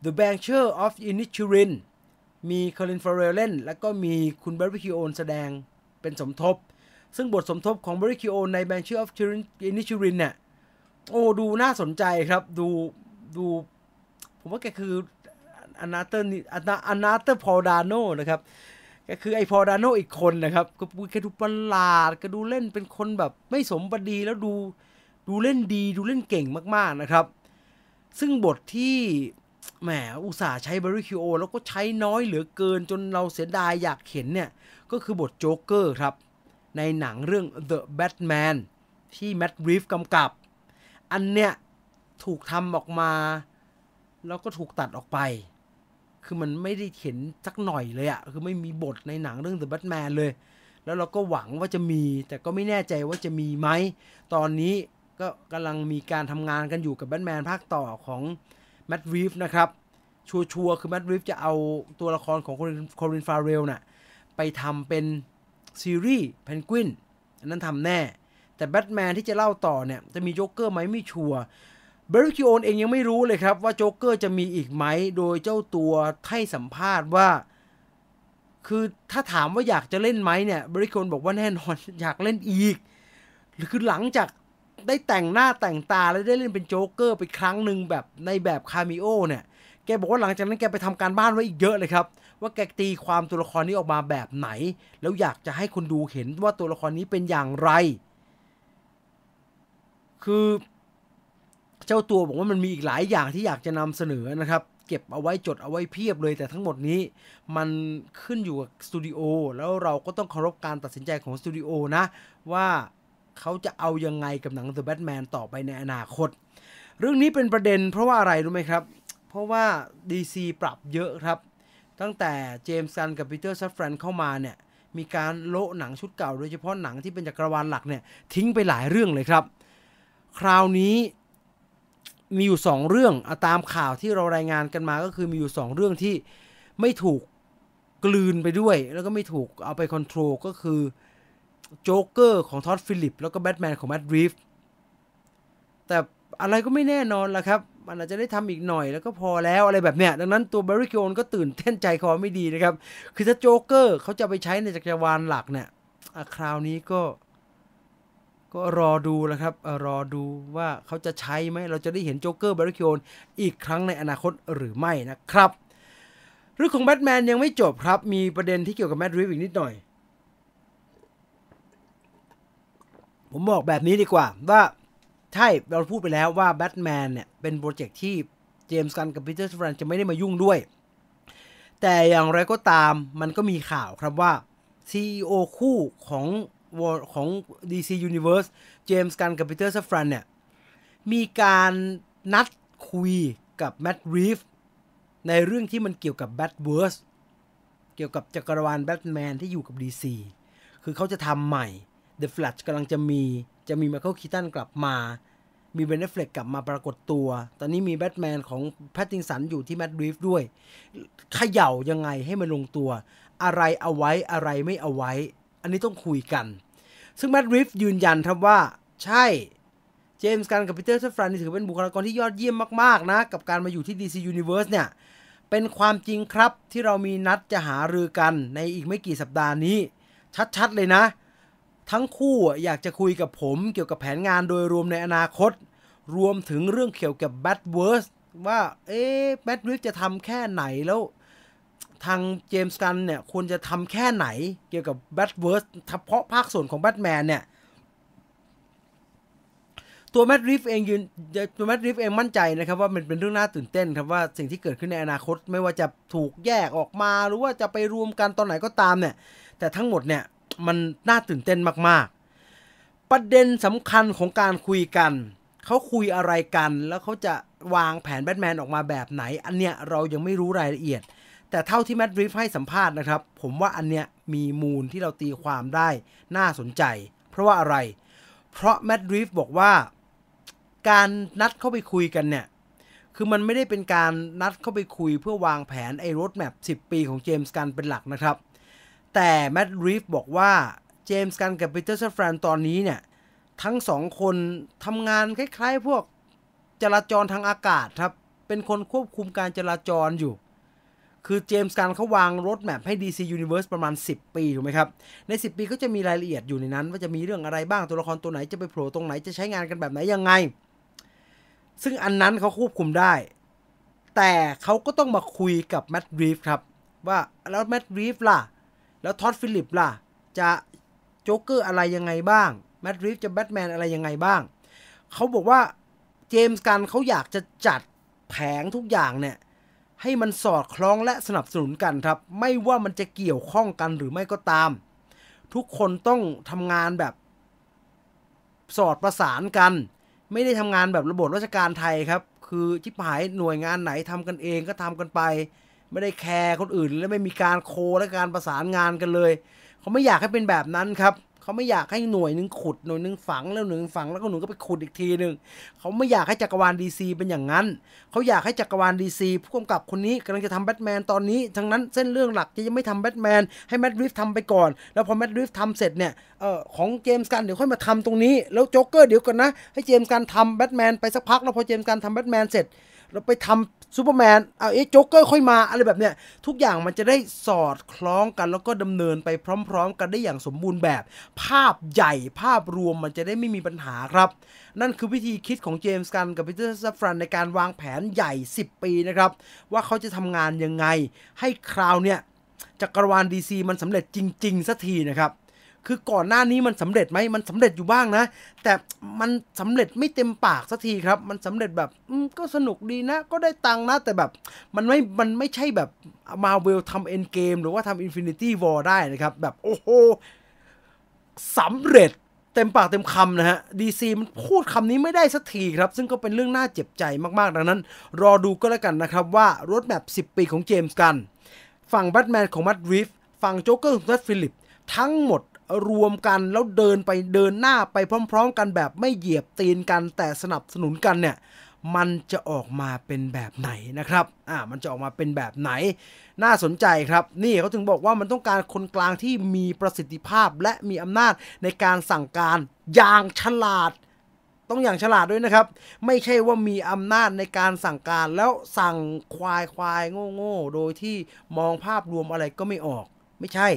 The Banshees of Inisherin มีโคลินฟาร์เรลเล่น แล้วก็มีคุณแบร์รี่คีโอแกนแสดงเป็นสมทบ ซึ่งบทสมทบของแบร์รี่คีโอแกนใน Banshees of Inisherin เนี่ย โอ้ดูน่าสนใจครับดูดู ผมว่าแกคือ another another พอลดาโนนะครับก็คือไอ้พอลดาโนอีกคนนะครับ ก็แกดูประหลาดก็ดูเล่นเป็นคนแบบไม่สมประดีแล้วดูดูเล่นดีดูเล่นเก่งมากๆนะครับ ซึ่งบทที่ แหมอุตส่าห์ใช้แบร์รี่คีโอแกนแล้วก็ใช้น้อยเหลือเกินจนเราเสียดายอยากเห็นเนี่ย ก็คือบทโจ๊กเกอร์ครับ ในหนังเรื่อง The Batman ที่แมตต์รีฟส์กำกับ อันเนี้ยถูกทำออกมา แล้วก็ถูกตัดออกไป คือมันไม่ได้เห็นสักหน่อยเลยอะคือไม่มีบทในหนังเรื่อง The Batman เลย แล้วเราก็หวังว่าจะมี แต่ก็ไม่แน่ใจว่าจะมีไหม ตอนนี้ก็กำลังมีการทำงานกันอยู่กับแบทแมนภาคต่อของ แมตต์รีฟส์นะครับ ชัวร์คือแมตต์รีฟส์จะเอาตัวละครของโคลินฟาร์เรลน่ะ ไปทำเป็นซีรีส์เพนกวินอันนั้นทำแน่ แต่แบทแมนที่จะเล่าต่อเนี่ย จะมีโจ๊กเกอร์ไหมไม่ชัวร์แบร์รี่คีโอแกนเองยังไม่รู้เลยครับว่าโจ๊กเกอร์จะมีอีกไหม โดยเจ้าตัวให้สัมภาษณ์ว่า คือถ้าถามว่าอยากจะเล่นไหมเนี่ยแบร์รี่คิโอนบอกว่าแน่นอนอยากเล่นอีก คือหลังจาก ได้แต่งหน้าแต่งตาแล้วได้เล่นเป็นโจ๊กเกอร์ไปครั้งหนึ่งแบบในแบบ cameo เนี่ยแกบอกว่าหลังจากนั้นแกไปทำการบ้านไว้อีกเยอะเลยครับ ว่าแกตีความตัวละครนี้ออกมาแบบไหน แล้วอยากจะให้คนดูเห็นว่าตัวละครนี้เป็นอย่างไร คือเจ้าตัวบอกว่ามันมีอีกหลายอย่างที่อยากจะนำเสนอนะครับเก็บเอาไว้จดเอาไว้เพียบเลย แต่ทั้งหมดนี้มันขึ้นอยู่กับสตูดิโอแล้วเราก็ต้องเคารพการตัดสินใจของสตูดิโอนะว่า เขาจะเอายังไงกับหนัง The Batman ต่อไปในอนาคต เรื่องนี้เป็นประเด็นเพราะว่าอะไรรู้ไหมครับ เพราะว่า DC ปรับเยอะครับ ตั้งแต่เจมส์กันน์กับปีเตอร์ซาฟรานเข้ามาเนี่ย มีการโละหนังชุดเก่า โดยเฉพาะหนังที่เป็นจักรวาลหลักเนี่ยทิ้งไปหลายเรื่องเลยครับ คราวนี้มีอยู่ 2 เรื่องอตามข่าวที่เรารายงานกันมาก็คือมีอยู่ 2 เรื่องที่ไม่ถูกกลืนไปด้วย แล้วก็ไม่ถูกเอาไป control ก็คือ โจ๊กเกอร์ของท็อดด์ฟิลลิปส์ แล้วก็แบทแมนของแมตต์รีฟส์แต่อะไรก็ไม่แน่นอนละครับ มันอาจจะได้ทำอีกหน่อยแล้วก็พอแล้วอะไรแบบเนี้ย ดังนั้นตัวแบร์รีคีโอแกนก็ตื่นเต้นใจคอไม่ดีนะครับ คือถ้าโจ๊กเกอร์เขาจะไปใช้ในจักรวาลหลักเนี่ยคราวนี้ก็ ก็รอดูแล้วครับ รอดูว่าเขาจะใช้ไหม เราจะได้เห็นโจ๊กเกอร์แบร์รีคีโอแกนอีกครั้งในอนาคตหรือไม่นะครับ เรื่องของแบทแมนยังไม่จบครับ มีประเด็นที่เกี่ยวกับแมตต์รีฟส์อีกนิดหน่อย ผมบอกแบบนี้ดีกว่า ว่าใช่เราพูดไปแล้วว่าแบทแมนเนี่ย เป็นโปรเจกต์ที่เจมส์กันน์กับปีเตอร์ซาฟรานจะไม่ได้มายุ่งด้วย แต่อย่างไรก็ตามมันก็มีข่าวครับว่า CEO คู่ของของ DC Universe เจมส์กันน์กับปีเตอร์ซาฟรานเนี่ย มีการนัดคุยกับแมตต์รีฟส์ในเรื่องที่มันเกี่ยวกับ Batverse เกี่ยวกับจักรวาลแบทแมนที่อยู่กับ DC คือเขาจะทำใหม่ The Flash กำลังจะมีจะมีไมเคิลคีตันกลับมา มีเบนแอฟเฟล็กกลับมาปรากฏตัว ตอนนี้มีแบทแมนของแพตติงสันอยู่ที่แมตต์รีฟส์ด้วยเขย่ายังไงให้มันลงตัว อะไรเอาไว้อะไรไม่เอาไว้ อันนี้ต้องคุยกัน ซึ่งแมตต์รีฟส์ยืนยันครับว่า ใช่เจมส์กันน์กับปีเตอร์ซาฟรานนี่ถือเป็นบุคลากรที่ยอดเยี่ยมมาก ๆ นะ กับการมาอยู่ที่ DC Universe เนี่ย เป็นความจริงครับที่เรามีนัดจะหารือกันในอีกไม่กี่สัปดาห์นี้ ชัด ๆ เลยนะ ทั้งคู่อยากจะคุยกับผมเกี่ยวกับแผนงานโดยรวมในอนาคต รวมถึงเรื่องเกี่ยวกับ Batverse ว่า เอ๊ะแมตต์รีฟส์จะทำแค่ไหนแล้ว ทางเจมส์กันน์เนี่ยควรจะทำแค่ไหนเกี่ยวกับ Batverse เฉพาะภาคส่วนของแบทแมนเนี่ยตัวแมตต์รีฟส์เองยืนตัวแมตต์รีฟส์เองมั่นใจนะครับว่ามันเป็นเรื่องน่าตื่นเต้นครับว่าสิ่งที่เกิดขึ้นในอนาคต ไม่ว่าจะถูกแยกออกมาหรือว่าจะไปรวมกันตอนไหนก็ตามเนี่ย แต่ทั้งหมดเนี่ย มันน่าตื่นเต้นมากๆ ประเด็นสำคัญของการคุยกัน เขาคุยอะไรกัน แล้วเขาจะวางแผนแบทแมนออกมาแบบไหน อันเนี้ยเรายังไม่รู้รายละเอียด แต่เท่าที่แมดริฟให้สัมภาษณ์นะครับ ผมว่าอันเนี้ยมีมูลที่เราตีความได้น่าสนใจ เพราะว่าอะไร เพราะแมดริฟบอกว่าการนัดเข้าไปคุยกันเนี่ย คือมันไม่ได้เป็นการนัดเข้าไปคุยเพื่อวางแผนไอ้ roadmap 10 ปีของเจมส์กันน์เป็นหลักนะครับ แต่แมตต์รีฟส์บอกว่าเจมส์กันน์กับปีเตอร์ซาฟรานตอนนี้เนี่ย ทั้งสองคนทำงานคล้ายๆ พวกจราจรทางอากาศครับ เป็นคนควบคุมการจราจรอยู่ คือเจมส์กันน์เขาวาง roadmap ให้ DC Universe ประมาณ 10 ปีถูกไหมครับ ใน 10 ปีก็จะมีรายละเอียดอยู่ในนั้น ว่าจะมีเรื่องอะไรบ้างตัวละครตัวไหนจะไปโผล่ตรงไหนจะใช้งานกันแบบไหนยังไง ซึ่งอันนั้นเขาควบคุมได้ แต่เขาก็ต้องมาคุยกับแมตต์รีฟส์ครับว่าแล้วแมตต์รีฟส์ล่ะ แล้วท็อดด์ฟิลลิปส์ล่ะ จะโจ๊กเกอร์อะไรยังไงบ้างแมตต์รีฟส์จะแบทแมนอะไรยังไงบ้าง เขาบอกว่าเจมส์กันน์เขาอยากจะจัดแผงทุกอย่างเนี่ย ให้มันสอดคล้องและสนับสนุนกันครับ ไม่ว่ามันจะเกี่ยวข้องกันหรือไม่ก็ตาม ทุกคนต้องทำงานแบบ สอดประสานกัน ไม่ได้ทำงานแบบระบบราชการไทยครับ คือชิบหายหน่วยงานไหนทำกันเองก็ทำกันไป ไม่ได้แคร์คนอื่น และไม่มีการ co และการประสานงานกันเลย เขาไม่อยากให้เป็นแบบนั้นครับเขาไม่อยากให้หน่วยหนึ่งขุดหน่วยหนึ่งฝังแล้วหน่วยนึงฝังแล้วก็หน่วยก็ไปขุดอีกทีหนึ่งเขาไม่อยากให้จักรวาลดีซีเป็นอย่างนั้นเขาอยากให้จักรวาลดีซีผู้กำกับคนนี้กำลังจะทำแบทแมนตอนนี้ดังนั้นเส้นเรื่องหลักจะยังไม่ทำแบทแมนให้แมตต์รีฟส์ทำไปก่อน แล้วพอแมตต์รีฟส์ทำเสร็จเนี่ยเออของเจมส์กันน์เดี๋ยวค่อยมาทำตรงนี้แล้วโจ๊กเกอร์เดี๋ยวก่อนนะให้เจมส์กันน์ทำแบทแมนไปสักพักแล้วพอเจมส์กันน์ทำแบทแมนเสร็จ เราไปทำซูเปอร์แมนเอาเอ๊ะโจ๊กเกอร์ค่อยมาอะไรแบบเนี้ยทุกอย่างมันจะได้สอดคล้องกัน แล้วก็ดำเนินไปพร้อม ๆ กันได้อย่างสมบูรณ์แบบ ภาพใหญ่ภาพรวมมันจะได้ไม่มีปัญหาครับ นั่นคือวิธีคิดของเจมส์กันน์กับปีเตอร์ซาฟรานในการวางแผนใหญ่ 10 ปีนะครับว่าเขาจะทำงานยังไง ให้คราวเนี้ยจักรวาลดีซีมันสำเร็จจริง ๆสักทีนะครับ คือก่อนหน้านี้มันสำเร็จไหมมันสำเร็จอยู่บ้างนะ แต่มันสำเร็จไม่เต็มปากสักทีครับ มันสำเร็จแบบก็สนุกดีนะ ก็ได้ตังนะ แต่แบบมันไม่ มันไม่ใช่แบบมาเวลทำ Endgame หรือว่าทำ Infinity War ได้นะครับ แบบโอ้โหสำเร็จเต็มปากเต็มคำนะฮะดีซีมันพูดคำนี้ไม่ได้สักทีครับ ซึ่งก็เป็นเรื่องน่าเจ็บใจมาก ๆ ดังนั้น รอดูก็แล้วกันนะครับว่า roadmap 10 ปีของเจมส์กันน์ ฝั่งแบทแมนของแมตต์รีฟส์ฝั่งโจ๊กเกอร์ของท็อดด์ฟิลลิปส์ ทั้งหมด รวมกันแล้วเดินไปเดินหน้าไปพร้อม ๆ กันแบบไม่เหยียบตีนกันแต่สนับสนุนกันเนี่ยมันจะออกมาเป็นแบบไหนนะครับ อ่า มันจะออกมาเป็นแบบไหน น่าสนใจครับ นี่เขาถึงบอกว่ามันต้องการคนกลางที่มีประสิทธิภาพและมีอำนาจในการสั่งการอย่างฉลาด ต้องอย่างฉลาดด้วยนะครับ ไม่ใช่ว่ามีอำนาจในการสั่งการแล้วสั่งควายควายโง่โง่โดยที่มองภาพรวมอะไรก็ไม่ออก ไม่ใช่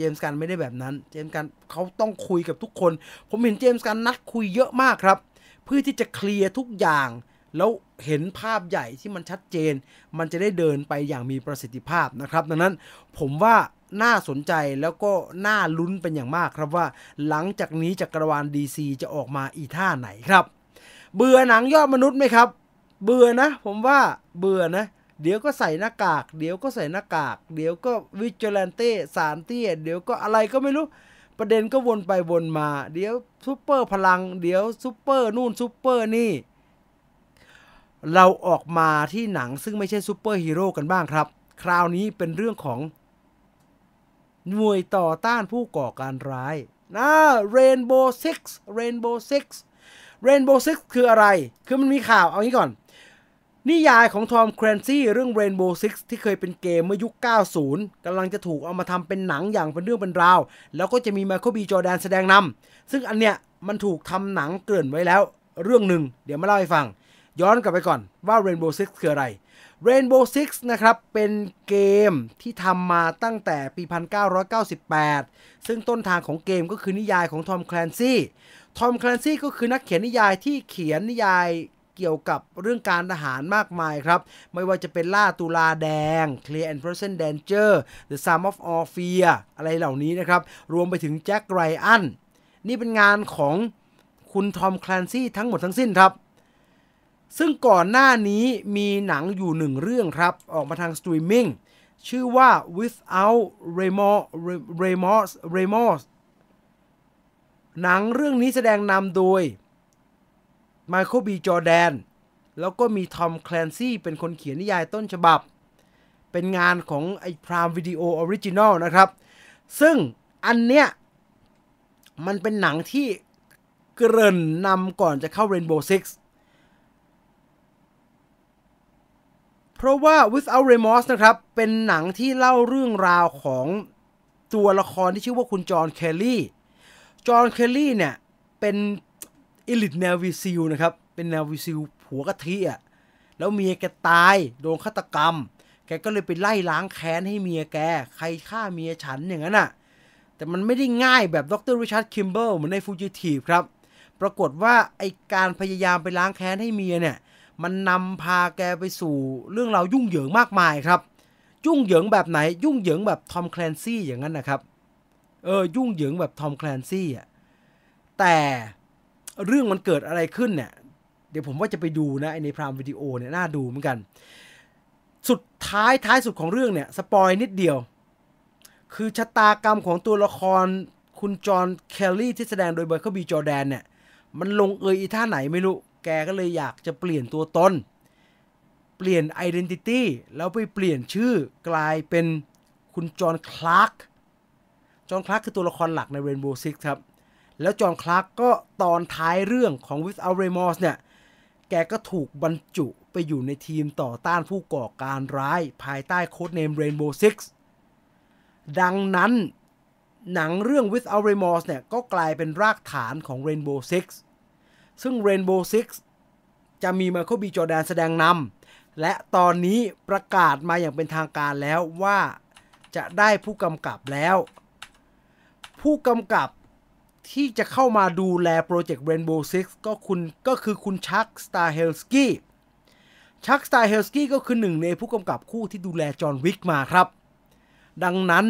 จมส์กันไม่ได้แบบนั้น เจมส์กันเขาต้องคุยกับทุกคน ผมเห็นเจมส์กันนัดคุยเยอะมากครับ เพื่อที่จะเคลียร์ทุกอย่าง แล้วเห็นภาพใหญ่ที่มันชัดเจน มันจะได้เดินไปอย่างมีประสิทธิภาพนะครับ ดังนั้นผมว่าน่าสนใจแล้วก็น่าลุ้นเป็นอย่างมากครับว่า หลังจากนี้จักรวาล DC จะออกมาอีท่าไหนครับ เบื่อหนังยอดมนุษย์ไหมครับ เบื่อนะ ผมว่าเบื่อนะ เดี๋ยวก็ใส่หน้ากาก เดี๋ยวก็ใส่หน้ากาก เดี๋ยวก็ vigilante ศาลเตี้ยเดี๋ยวก็อะไรก็ไม่รู้ ประเด็นก็วนไปวนมา เดี๋ยวซูเปอร์พลัง เดี๋ยวซูเปอร์นู่นซูเปอร์นี่ เราออกมาที่หนังซึ่งไม่ใช่ซูเปอร์ฮีโร่กันบ้างครับ คราวนี้เป็นเรื่องของหน่วยต่อต้านผู้ก่อการร้ายนะ Rainbow Six Rainbow Six Rainbow Six คืออะไร คือมันมีข่าวเอางี้ก่อน นิยายของทอมแคลนซี่เรื่อง Rainbow Six ที่เคยเป็นเกมเมื่อยุค 90 กำลังจะถูกเอามาทำเป็นหนังอย่างเป็นเรื่องเป็นราว แล้วก็จะมีไมเคิลบีจอแดนแสดงนำซึ่งอันเนี้ยมันถูกทำหนังเกริ่นไว้แล้วเรื่องหนึ่ง เดี๋ยวมาเล่าให้ฟัง ย้อนกลับไปก่อนว่า Rainbow Six คืออะไร Rainbow Six นะครับ เป็นเกมที่ทำมาตั้งแต่ปี 1998 ซึ่งต้นทางของเกมก็คือนิยายของทอมแคลนซี่ทอมแคลนซี่ก็คือนักเขียนนิยายที่เขียนนิยาย เกี่ยวกับเรื่องการทหารมากมายครับ ไม่ว่าจะเป็นล่าตุลาแดง Clear and Present Danger The Sum of All Fear อะไรเหล่านี้นะครับ รวมไปถึงแจ็คไรอันนี่เป็นงานของคุณทอมคลนซี่ทั้งหมดทั้งสิ้นครับซึ่งก่อนหน้านี้มีหนังอยู่หนึ่งเรื่องครับ ออกมาทางสตรีมมิ่งชื่อว่า Without Remorse Remorse Remorse หนังเรื่องนี้แสดงนำโดย ไมเคิลบีจอแดน แล้วก็มีทอมแคลนซี่เป็นคนเขียนนิยายต้นฉบับ เป็นงานของไอ้ Prime Video Original นะครับ ซึ่งอันเนี้ยมันเป็นหนังที่เกริ่นนำก่อนจะเข้า Rainbow Six เพราะว่า Without Remorse นะครับ เป็นหนังที่เล่าเรื่องราวของตัวละครที่ชื่อว่าคุณจอห์นเคลลี่ จอห์นเคลลี่เนี่ย เป็น อิลิทแนววิซิลนะครับ เป็นแนววิซิลผัวกะทิอะแล้วเมียแกตายโดนฆาตกรรม แกก็เลยไปไล่ล้างแค้นให้เมียแก ใครฆ่าเมียฉันอย่างนั้นอะ แต่มันไม่ได้ง่ายแบบดร.ริชาร์ดคิมเบิลเหมือนใน Fugitive ครับ ปรากฏว่าไอการพยายามไปล้างแค้นให้เมียเนี่ย มันนำพาแกไปสู่เรื่องราวยุ่งเหยิงมากมายครับ ยุ่งเหยิงแบบไหน ยุ่งเหยิงแบบทอมแคลนซี่อย่างนั้นนะครับ เออ ยุ่งเหยิงแบบทอมแคลนซี่อะ แต่ เรื่องมันเกิดอะไรขึ้นเนี่ย เดี๋ยวผมว่าจะไปดูนะใน Prime Video เนี่ยน่าดูเหมือนกัน สุดท้ายท้ายสุดของเรื่องเนี่ย spoil นิดเดียว คือชะตากรรมของตัวละครคุณจอห์นเคลลี่ที่แสดงโดยเบอร์เคิลบีจอร์แดนเนี่ย มันลงเอยอีท่าไหนไม่รู้ แกก็เลยอยากจะเปลี่ยนตัวตน เปลี่ยน identity แล้วไปเปลี่ยนชื่อกลายเป็นคุณจอห์นคลาร์กจอห์นคลาร์กคือตัวละครหลักใน Rainbow Six ครับ แล้วจอห์นคลาร์กก็ตอนท้ายเรื่องของ Without Remorse เนี่ย แกก็ถูกบรรจุไปอยู่ในทีมต่อต้านผู้ก่อการร้ายภายใต้โค้ดเนม Rainbow Six ดังนั้นหนังเรื่อง Without Remorse เนี่ย ก็กลายเป็นรากฐานของ Rainbow Six ซึ่ง Rainbow Six จะมี Michael B. Jordan แสดงนำและตอนนี้ประกาศมาอย่างเป็นทางการแล้วว่าจะได้ผู้กำกับแล้ว ผู้กำกับ ที่จะเข้ามาดูแลโปรเจกต์ Rainbow Six ก็คุณก็คือคุณชักสตาร์เฮลสกี้ชักสตาร์เฮลสกี้ก็คือหนึ่งในผู้กำกับคู่ที่ดูแล John Wick มาครับ ดังนั้น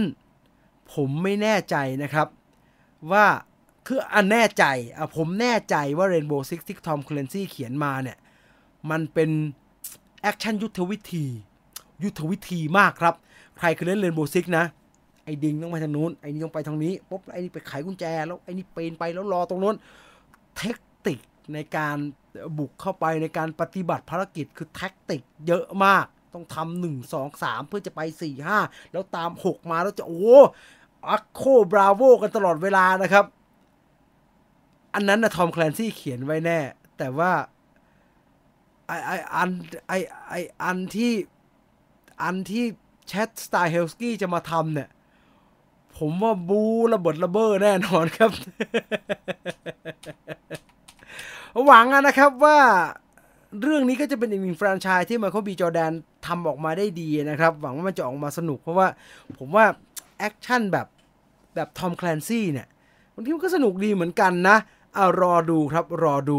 ผมไม่แน่ใจนะครับ ว่าคืออันแน่ใจอะผมแน่ใจว่า Rainbow Six ที่ทอมแคลนซี่เขียนมาเนี่ย มันเป็นแอคชั่นยุทธวิธี ยุทธวิธีมากครับ ใครเคยเล่น Rainbow Six นะ อ้ดิงต้องไปทางนู้นไอ้นี่ต้องไปทางนี้ปุ๊บไอ้นี่ไปไขกุญแจ แล้วไอ้นี่ปีนไปแล้วรอตรงนู้นเทคนิคในการบุกเข้าไปในการปฏิบัติภารกิจคือแท็กติกเยอะมากต้องทำหนึ่งสองสามเพื่อจะไปสี่ห้าแล้วตามหกมาแล้วจะโอ้อัคโคบราโวกันตลอดเวลานะครับ อันนั้นนะทอมแคลนซี่เขียนไว้แน่ แต่ว่าไอไออันไอไออันที่อันที่แชทสไตล์เฮลสกี้จะมาทำเนี่ย ผมว่าบู๊ระเบิดระเบ้อแน่นอนครับ หวังนะครับว่าเรื่องนี้ก็จะเป็นอีกหนึ่งแฟรนไชส์ที่ไมเคิลบีจอแดนทำออกมาได้ดีนะครับ หวังว่ามันจะออกมาสนุกเพราะว่าผมว่าแอคชั่นแบบแบบทอมแคลนซี่เนี่ยบางทีมันก็สนุกดีเหมือนกันนะเอารอดูครับรอดู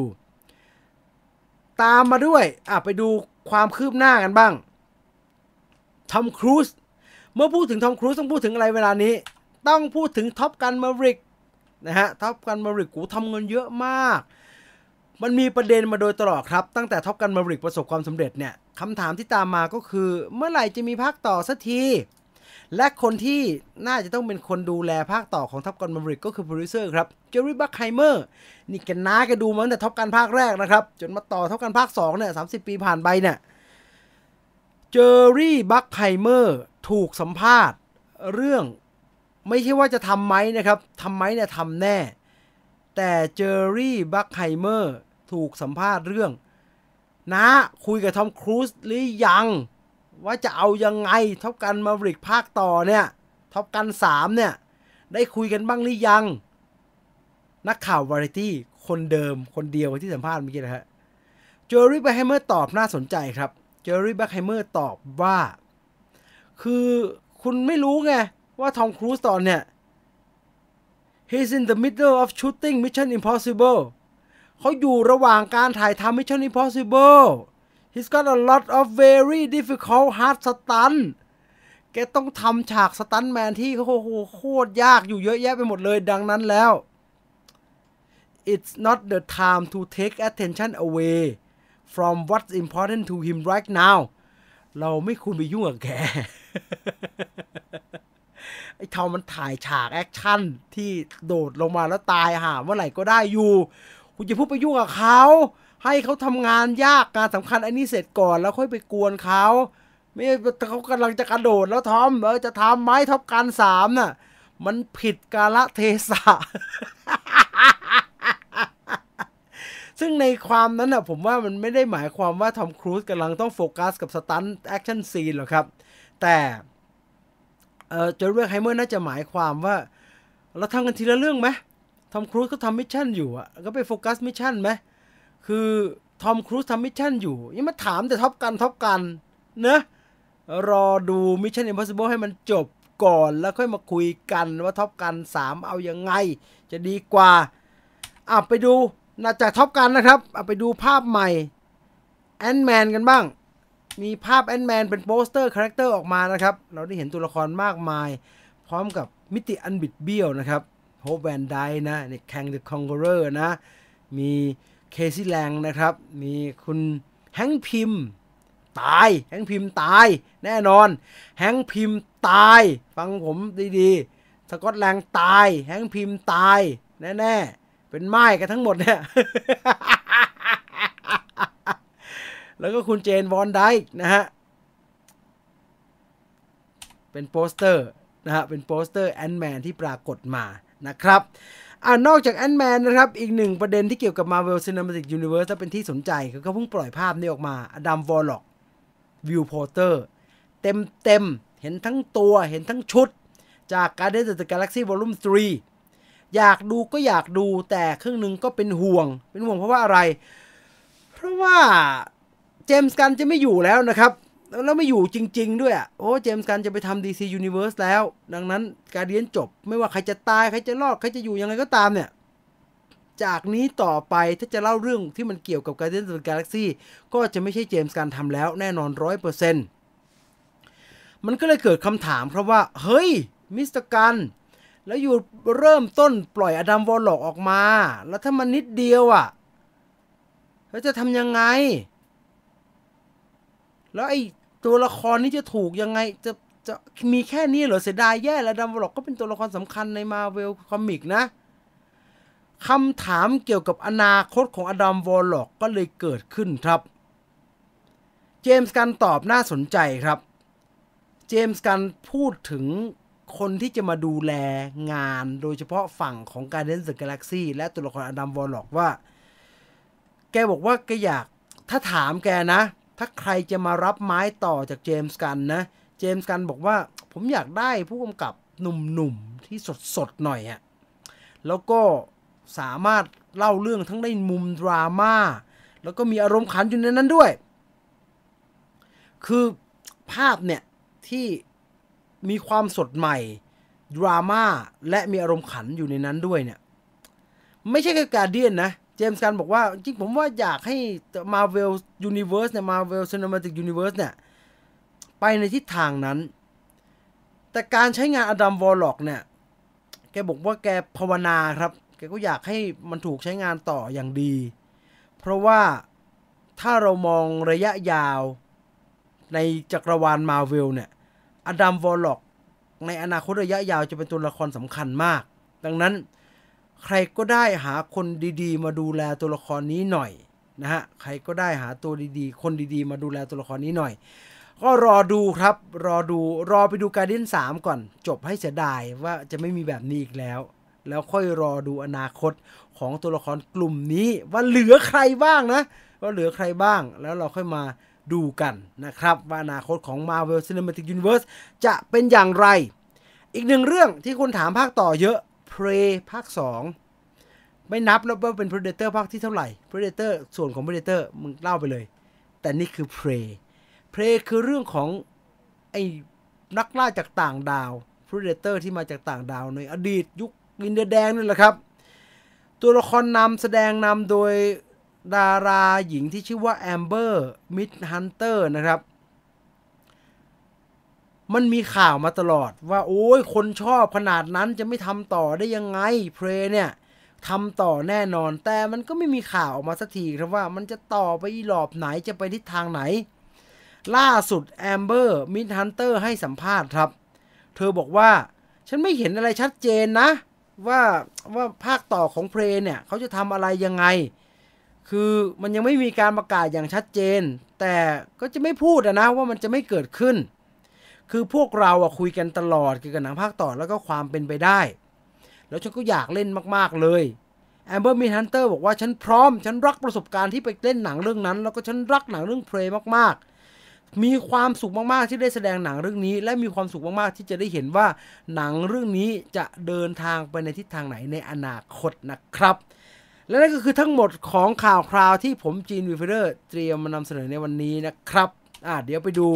ตามมาด้วยอะไปดูความคืบหน้ากันบ้างทอมครูซเมื่อพูดถึงทอมครูซต้องพูดถึงอะไรเวลานี้ ต้องพูดถึง Top Gun Maverick นะฮะ Top Gun Maverick กูทำเงินเยอะมาก มันมีประเด็นมาโดยตลอดครับ ตั้งแต่ Top Gun Maverick ประสบความสำเร็จเนี่ยคำถามที่ตามมาก็คือ เมื่อไหร่จะมีภาคต่อสักทีและคนที่น่าจะต้องเป็นคนดูแลภาคต่อของ Top Gun Maverick ก็คือโปรดิวเซอร์ครับเจอร์รี่บัคไฮเมอร์นี่แกน้าแกดูมาตั้งแต่ Top Gun ภาคแรกนะครับ จนมาต่อ Top Gun ภาค2เนี่ยสามสิบปีผ่านไปเนี่ยเจอร์รี่บัคไฮเมอร์ถูกสัมภาษณ์เรื่อง ไม่ใช่ว่าจะทำไหมนะครับทำไหมเนี่ยทำแน่ แต่เจอร์รี่บัคไฮเมอร์ถูกสัมภาษณ์เรื่องนะคุยกับทอมครูซหรือยัง ว่าจะเอายังไง Top Gun Maverick ภาคต่อเนี่ย Top Gun 3เนี่ย ได้คุยกันบ้างหรือยัง นักข่าววาไรตี้คนเดิมคนเดียวที่สัมภาษณ์เมื่อกี้นะฮะเจอร์รี่แบ็คไฮเมอร์ตอบน่าสนใจครับเจอร์รี่แบ็คไฮเมอร์ตอบว่า คือคุณไม่รู้ไง ว่าทอมครูซตอนเนี่ย he's in the middle of shooting Mission Impossible เขาอยู่ระหว่างการถ่ายทำ Mission Impossible he's got a lot of very difficult hard stunt แกต้องทำฉากสตันแมนที่โอ้โหโคตรยากอยู่เยอะแยะไปหมดเลยดังนั้นแล้ว it's not the time to take attention away from what's important to him right now เราไม่ควรไปยุ่งกับแก ไอ้ทอมมันถ่ายฉากแอคชั่นที่โดดลงมาแล้วตายหาเมื่อไหร่ก็ได้อยู่ คุณจะพูดไปยุ่งกับเขา ให้เขาทำงานยากงานสำคัญอันนี้เสร็จก่อนแล้วค่อยไปกวนเขาไม่เขากำลังจะกระโดดแล้วทอมเออจะทำไหม Top Gun สามน่ะ มันผิดกาละเทศะ ซึ่งในความนั้นน่ะผมว่ามันไม่ได้หมายความว่าทอมครูซกำลังต้องโฟกัสกับ stunt action scene หรอกครับ แต่ เจอร์รี่บัคไฮเมอร์น่าจะหมายความว่า เราทำกันทีละเรื่องไหมทอมครูซก็ทำ Mission อยู่อะก็ไปโฟกัส Mission ไหมคือทอมครูซทำ Mission อยู่ยังมาถามแต่ Top Gun Top Gun เนะรอดู Mission Impossible ให้มันจบก่อนแล้วค่อยมาคุยกันว่า Top Gun 3 เอายังไง จะดีกว่าอะไปดูนอกจาก Top Gun นะครับเอาไปดูภาพใหม่ Ant-Man กันบ้าง มีภาพ Ant-Man เป็นโปสเตอร์ character ออกมานะครับ เราได้เห็นตัวละครมากมาย พร้อมกับมิติอันบิดเบี้ยวนะครับโฮปแวนไดนะนี่แคงเดอะคองเกอร์นะ มีเคซี่แลงนะครับ มีคุณแฮงพิมตาย แฮงพิมตาย แน่นอน แฮงพิมตาย ฟังผมดีๆ สกอตแลงตาย แฮงพิมตาย แน่ๆ เป็นไม้กันทั้งหมดเนี่ย แล้วก็คุณเจนวอนไดค์นะฮะ เป็นโปสเตอร์นะฮะ เป็นโปสเตอร์ Ant-Man ที่ปรากฏมานะครับอ่านอกจาก Ant-Man นะครับ อีกหนึ่งประเด็นที่เกี่ยวกับ Marvel Cinematic Universe และเป็นที่สนใจคือเขาเพิ่งปล่อยภาพนี้ออกมาอดัมวอร์ล็อกวิวโปสเตอร์เต็มเต็มเห็นทั้งตัวเห็นทั้งชุด จาก Guardians of the Galaxy Volume 3 อยากดูก็อยากดูแต่ครึ่งหนึ่งก็เป็นห่วง เป็นห่วงเพราะว่าอะไร เพราะว่า เจมส์กันจะไม่อยู่แล้วนะครับ แล้วไม่อยู่จริง ๆ ด้วยอะโอ้เจมส์กันจะไปทำ DC Universe แล้ว ดังนั้น Guardians จบไม่ว่าใครจะตายใครจะรอดใครจะอยู่ยังไงก็ตามเนี่ย จากนี้ต่อไปถ้าจะเล่าเรื่องที่มันเกี่ยวกับ Guardians of the Galaxy ก็จะไม่ใช่เจมส์กันทำแล้วแน่นอนร้อยเปอร์เซ็นต์มันก็เลยเกิดคำถามครับว่า เฮ้ย มิสเตอร์กันแล้วอยู่เริ่มต้นปล่อยอดัมวอลล็อกออกมา แล้วถ้ามันนิดเดียวอะแล้วจะทำยังไง แล้วไอ้ตัวละครนี้จะถูกยังไงจะจะมีแค่นี้เหรอเสียดายแย่แล้วอดัมวอลล็อกก็เป็นตัวละครสำคัญในมาเวลคอมิกนะคำถามเกี่ยวกับอนาคตของอดัมวอลล็อกก็เลยเกิดขึ้นครับ เจมส์กันตอบน่าสนใจครับ เจมส์กันพูดถึงคนที่จะมาดูแลงานโดยเฉพาะฝั่งของ Guardians of the Galaxy และตัวละครอดัมวอลล็อกว่า แกบอกว่าแกอยากถ้าถามแกนะ ถ้าใครจะมารับไม้ต่อจากเจมส์กันนะ เจมส์กันบอกว่าผมอยากได้ผู้กำกับหนุ่มๆที่สดๆหน่อยอะแล้วก็สามารถเล่าเรื่องทั้งได้มุมดราม่าแล้วก็มีอารมณ์ขันอยู่ในนั้นด้วย คือภาพเนี่ยที่มีความสดใหม่ ดราม่าและมีอารมณ์ขันอยู่ในนั้นด้วยเนี่ย ไม่ใช่แค่การเดียนนะเจมส์กันบอกว่าจริงผมว่าอยากให้ Marvel Universe เนี่ย Marvel Cinematic Universe เนี่ย ไปในทิศทางนั้น แต่การใช้งานอดัมวอลล็อกเนี่ย แกบอกว่าแกภาวนาครับ แกก็อยากให้มันถูกใช้งานต่ออย่างดี เพราะว่าถ้าเรามองระยะยาวในจักรวาลมาเวลเนี่ย อดัมวอลล็อกในอนาคตระยะยาวจะเป็นตัวละครสำคัญมาก ดังนั้น ใครก็ได้หาคนดีๆ มาดูแลตัวละครนี้หน่อยนะฮะใครก็ได้หาตัวดีๆ คนดีๆ มาดูแลตัวละครนี้หน่อย ก็รอดูครับ รอดูรอไปดู Guardians สามก่อน จบให้เสียดายว่าจะไม่มีแบบนี้อีกแล้ว แล้วค่อยรอดูอนาคตของตัวละครกลุ่มนี้ว่าเหลือใครบ้างนะว่าเหลือใครบ้างแล้วเราค่อยมาดูกันนะครับ ว่าอนาคตของ Marvel Cinematic Universe จะเป็นอย่างไร อีกหนึ่งเรื่องที่คุณถามภาคต่อเยอะ Prey ภาค 2 ไม่นับแล้วว่าเป็น Predator ภาคที่เท่าไหร่ Predator ส่วนของ Predator มึงเล่าไปเลย แต่นี่คือ Prey Prey คือเรื่องของไอ้นักล่าจากต่างดาว Predator ที่มาจากต่างดาวในอดีตยุคอินเดียนแดงนั่นแหละครับ ตัวละครนำแสดงนำโดยดาราหญิงที่ชื่อว่าแอมเบอร์มิดธันเดอร์นะครับ มันมีข่าวมาตลอดว่า โอ้ยคนชอบขนาดนั้นจะไม่ทำต่อได้ยังไง Prey เนี่ยทำต่อแน่นอน แต่มันก็ไม่มีข่าวออกมาสักทีครับว่ามันจะต่อไปอีหรอบไหนจะไปทิศทางไหน ล่าสุดแอมเบอร์มิดธันเดอร์ให้สัมภาษณ์ครับ เธอบอกว่า ฉันไม่เห็นอะไรชัดเจนนะ ว่าว่าภาคต่อของ Prey เนี่ย เขาจะทำอะไรยังไง คือมันยังไม่มีการประกาศอย่างชัดเจน แต่ก็จะไม่พูดนะว่ามันจะไม่เกิดขึ้น คือพวกเราอะคุยกันตลอดเกี่ยวกับหนังภาคต่อแล้วก็ความเป็นไปได้ แล้วฉันก็อยากเล่นมากๆเลยแอมเบอร์มิดธันเดอร์บอกว่าฉันพร้อม ฉันรักประสบการณ์ที่ไปเล่นหนังเรื่องนั้น แล้วก็ฉันรักหนังเรื่อง Preyมากๆ มีความสุขมากๆที่ได้แสดงหนังเรื่องนี้ และมีความสุขมากๆที่จะได้เห็นว่าหนังเรื่องนี้จะเดินทางไปในทิศทางไหนในอนาคตนะครับ และนั่นก็คือทั้งหมดของข่าวคราวที่ผมจีน Viewfinder เตรียมมานำเสนอในวันนี้นะครับอ่าเดี๋ยวไปดู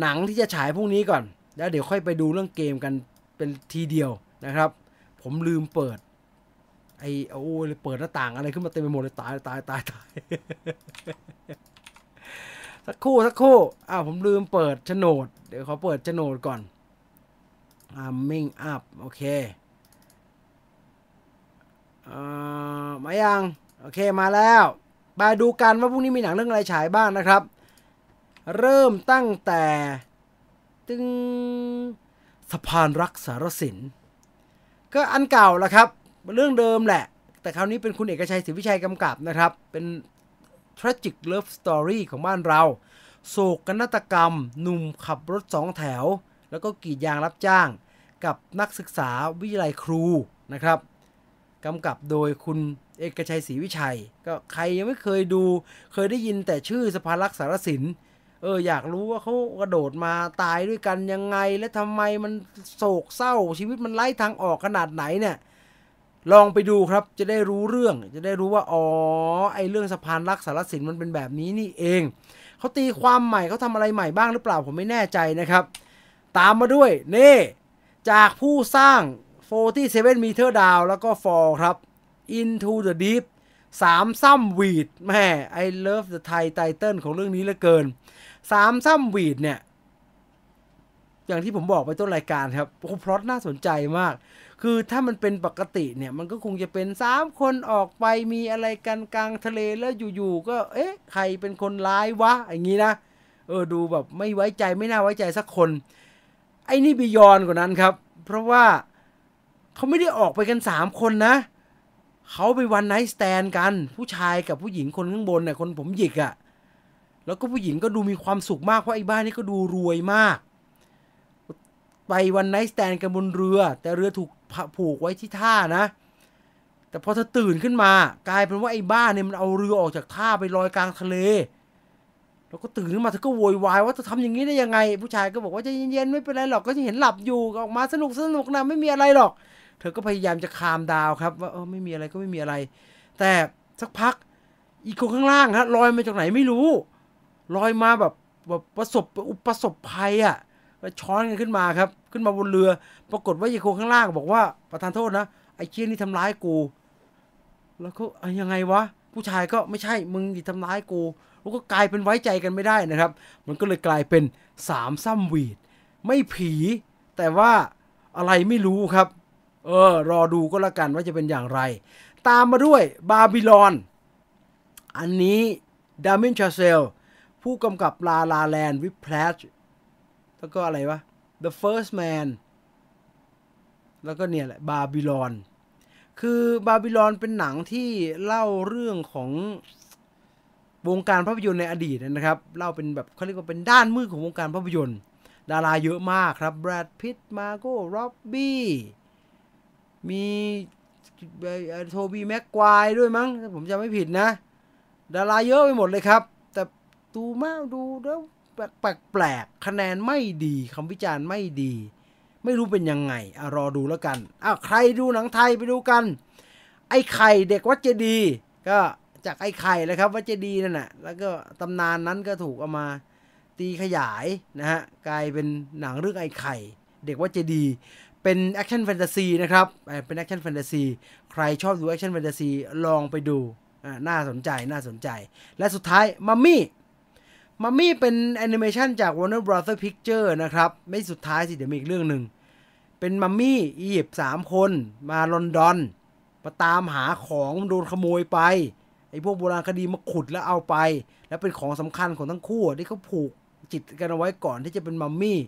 หนังที่จะฉายพรุ่งนี้ก่อน แล้วเดี๋ยวค่อยไปดูเรื่องเกมกันเป็นทีเดียวนะครับ ผมลืมเปิด ไอ้โอ้ยเปิดหน้าต่างอะไรขึ้นมาเต็มไปหมดเลยตายตายตายตายสักครู่สักครู่อ้าวผมลืมเปิดโฉนด เดี๋ยวขอเปิดโฉนดก่อนอ่ามิ่งอัพโอเคอ่ามายัง โอเคมาแล้วมาดูกันว่าพรุ่งนี้มีหนังเรื่องอะไรฉายบ้างนะครับ เริ่มตั้งแต่ตึงสะพานรักสารสิน ก็อันเก่าละครับ เรื่องเดิมแหละ แต่คราวนี้เป็นคุณเอกชัยศรีวิชัยกำกับนะครับ เป็น tragic love story ของบ้านเรา โศกนาฏกรรม หนุ่มขับรถสองแถว แล้วก็กีดยางรับจ้าง กับนักศึกษาวิทยาลัยครูนะครับกำกับโดยคุณเอกชัยศรีวิชัย ก็ใครยังไม่เคยดู เคยได้ยินแต่ชื่อสะพานรักสารสิน เอออยากรู้ว่าเขากระโดดมาตายด้วยกันยังไง และทำไมมันโศกเศร้า ชีวิตมันไร้ทางออกขนาดไหนเนี่ย ลองไปดูครับจะได้รู้เรื่อง จะได้รู้ว่าอ๋อไอเรื่องสะพานรักสารสินมันเป็นแบบนี้นี่เองเขาตีความใหม่เขาทำอะไรใหม่บ้างหรือเปล่าผมไม่แน่ใจนะครับ ตามมาด้วยนี่จากผู้สร้าง 47 meter down แล้วก็ fall ครับ into the deep สามซ้ำวีดแม่ I love the Thai title ของเรื่องนี้เหลือเกิน สามซ้ำวีดเนี่ย อย่างที่ผมบอกไปต้นรายการครับโอ้พล็อตน่าสนใจมาก คือถ้ามันเป็นปกติเนี่ย มันก็คงจะเป็นสามคนออกไปมีอะไรกันกลางทะเลแล้วอยู่ๆก็ เอ๊ะ ใครเป็นคนร้ายวะ อย่างนี้นะ เออดูแบบไม่ไว้ใจไม่น่าไว้ใจสักคน ไอ้นี่บียอนกว่านั้นครับ เพราะว่าเขาไม่ได้ออกไปกันสามคนนะเขาไปวันไนท์สแตนกัน ผู้ชายกับผู้หญิงคนข้างบนเนี่ยคนผมหยิกอะ่ะ แล้วก็ผู้หญิงก็ดูมีความสุขมากเพราะไอ้บ้านนี้ก็ดูรวยมาก ไปวันไนท์สแตนกันบนเรือ แต่เรือถูกผูกไว้ที่ท่านะ แต่พอเธอตื่นขึ้นมา กลายเป็นว่าไอ้บ้านเนี่ยมันเอาเรือออกจากท่าไปลอยกลางทะเล แล้วก็ตื่นขึ้นมาเธอก็โวยวายว่าเธอทำอย่างนี้ได้ยังไง ผู้ชายก็บอกว่าใจเย็นๆไม่เป็นไรหรอกก็จะเห็นหลับอยู่ออกมาสนุกสนุกนะไม่มีอะไรหรอก เธอก็พยายามจะคามดาวครับ ว่าเออไม่มีอะไรก็ไม่มีอะไร แต่สักพักอีกคนข้างล่างฮะลอยมาจากไหนไม่รู้ ลอยมาแบบแบบประสบอุประสบภัยอะ่ะช้อนกันขึ้นมาครับ ขึ้นมาบนเรือ ปรากฏว่าอีกคข้างล่างบอกว่าประธานโทษนะไอ้เชี่ยนี่ทำร้ายกู แล้วก็ยังไงวะ ผู้ชายก็ไม่ใช่มึงดิทำร้ายกู แล้วก็กลายเป็นไว้ใจกันไม่ได้นะครับ มันก็เลยกลายเป็นสามซ้ำวีด ไม่ผี แต่ว่าอะไรไม่รู้ครับ เออ รอดูก็แล้วกันว่าจะเป็นอย่างไร ตามมาด้วยบาบิลอน อันนี้เดเมียนชาเซล ผู้กำกับ La La Land Whiplash แล้วก็อะไรวะ The First Man แล้วก็เนี่ยแหละบาบิลอน คือบาบิลอนเป็นหนังที่เล่าเรื่องของวงการภาพยนตร์ในอดีตนะครับ เล่าเป็นแบบเขาเรียกว่าเป็นด้านมืดของวงการภาพยนตร์ ดาราเยอะมากครับแบรดพิตต์มาร์โกต์ร็อบบี้มีโทบีแม็กควายด้วยมั้ง ผมจำไม่ผิดนะ ดาราเยอะไปหมดเลยครับ ดูมากดูแล้วแปลกๆคะแนนไม่ดีคำวิจารณ์ไม่ดี ไม่รู้เป็นยังไงอรอดูแล้วกันอ้าวใครดูหนังไทยไปดูกัน ไอ้ไข่เด็กวัดเจดีก็จากไอ้ไข่เลยครับวัดเจดีนั่นแหะแล้วก็ตำนานนั้นก็ถูกเอามาตีขยายนะฮะกลายเป็นหนังเรื่องไอ้ไข่ เด็กวัดเจดีย์เป็นแอคชั่นแฟนตาซีนะครับเป็นแอคชั่นแฟนตาซีใครชอบดูแอคชั่นแฟนตาซีลองไปดูน่าสนใจน่าสนใจ และสุดท้ายมัมมี่ มัมมี่เป็นแอนิเมชันจาก Warner Brother Picture นะครับ ไม่สุดท้ายสิ เดี๋ยวมีอีกเรื่องหนึ่ง เป็นมัมมี่อียิปต์สามคนมาลอนดอนมาตามหาของโดนขโมยไป ไอ้พวกโบราณคดีมาขุดแล้วเอาไป แล้วเป็นของสำคัญของทั้งคู่ที่เขาผูกจิตกันเอาไว้ก่อนที่จะเป็นมัมมี่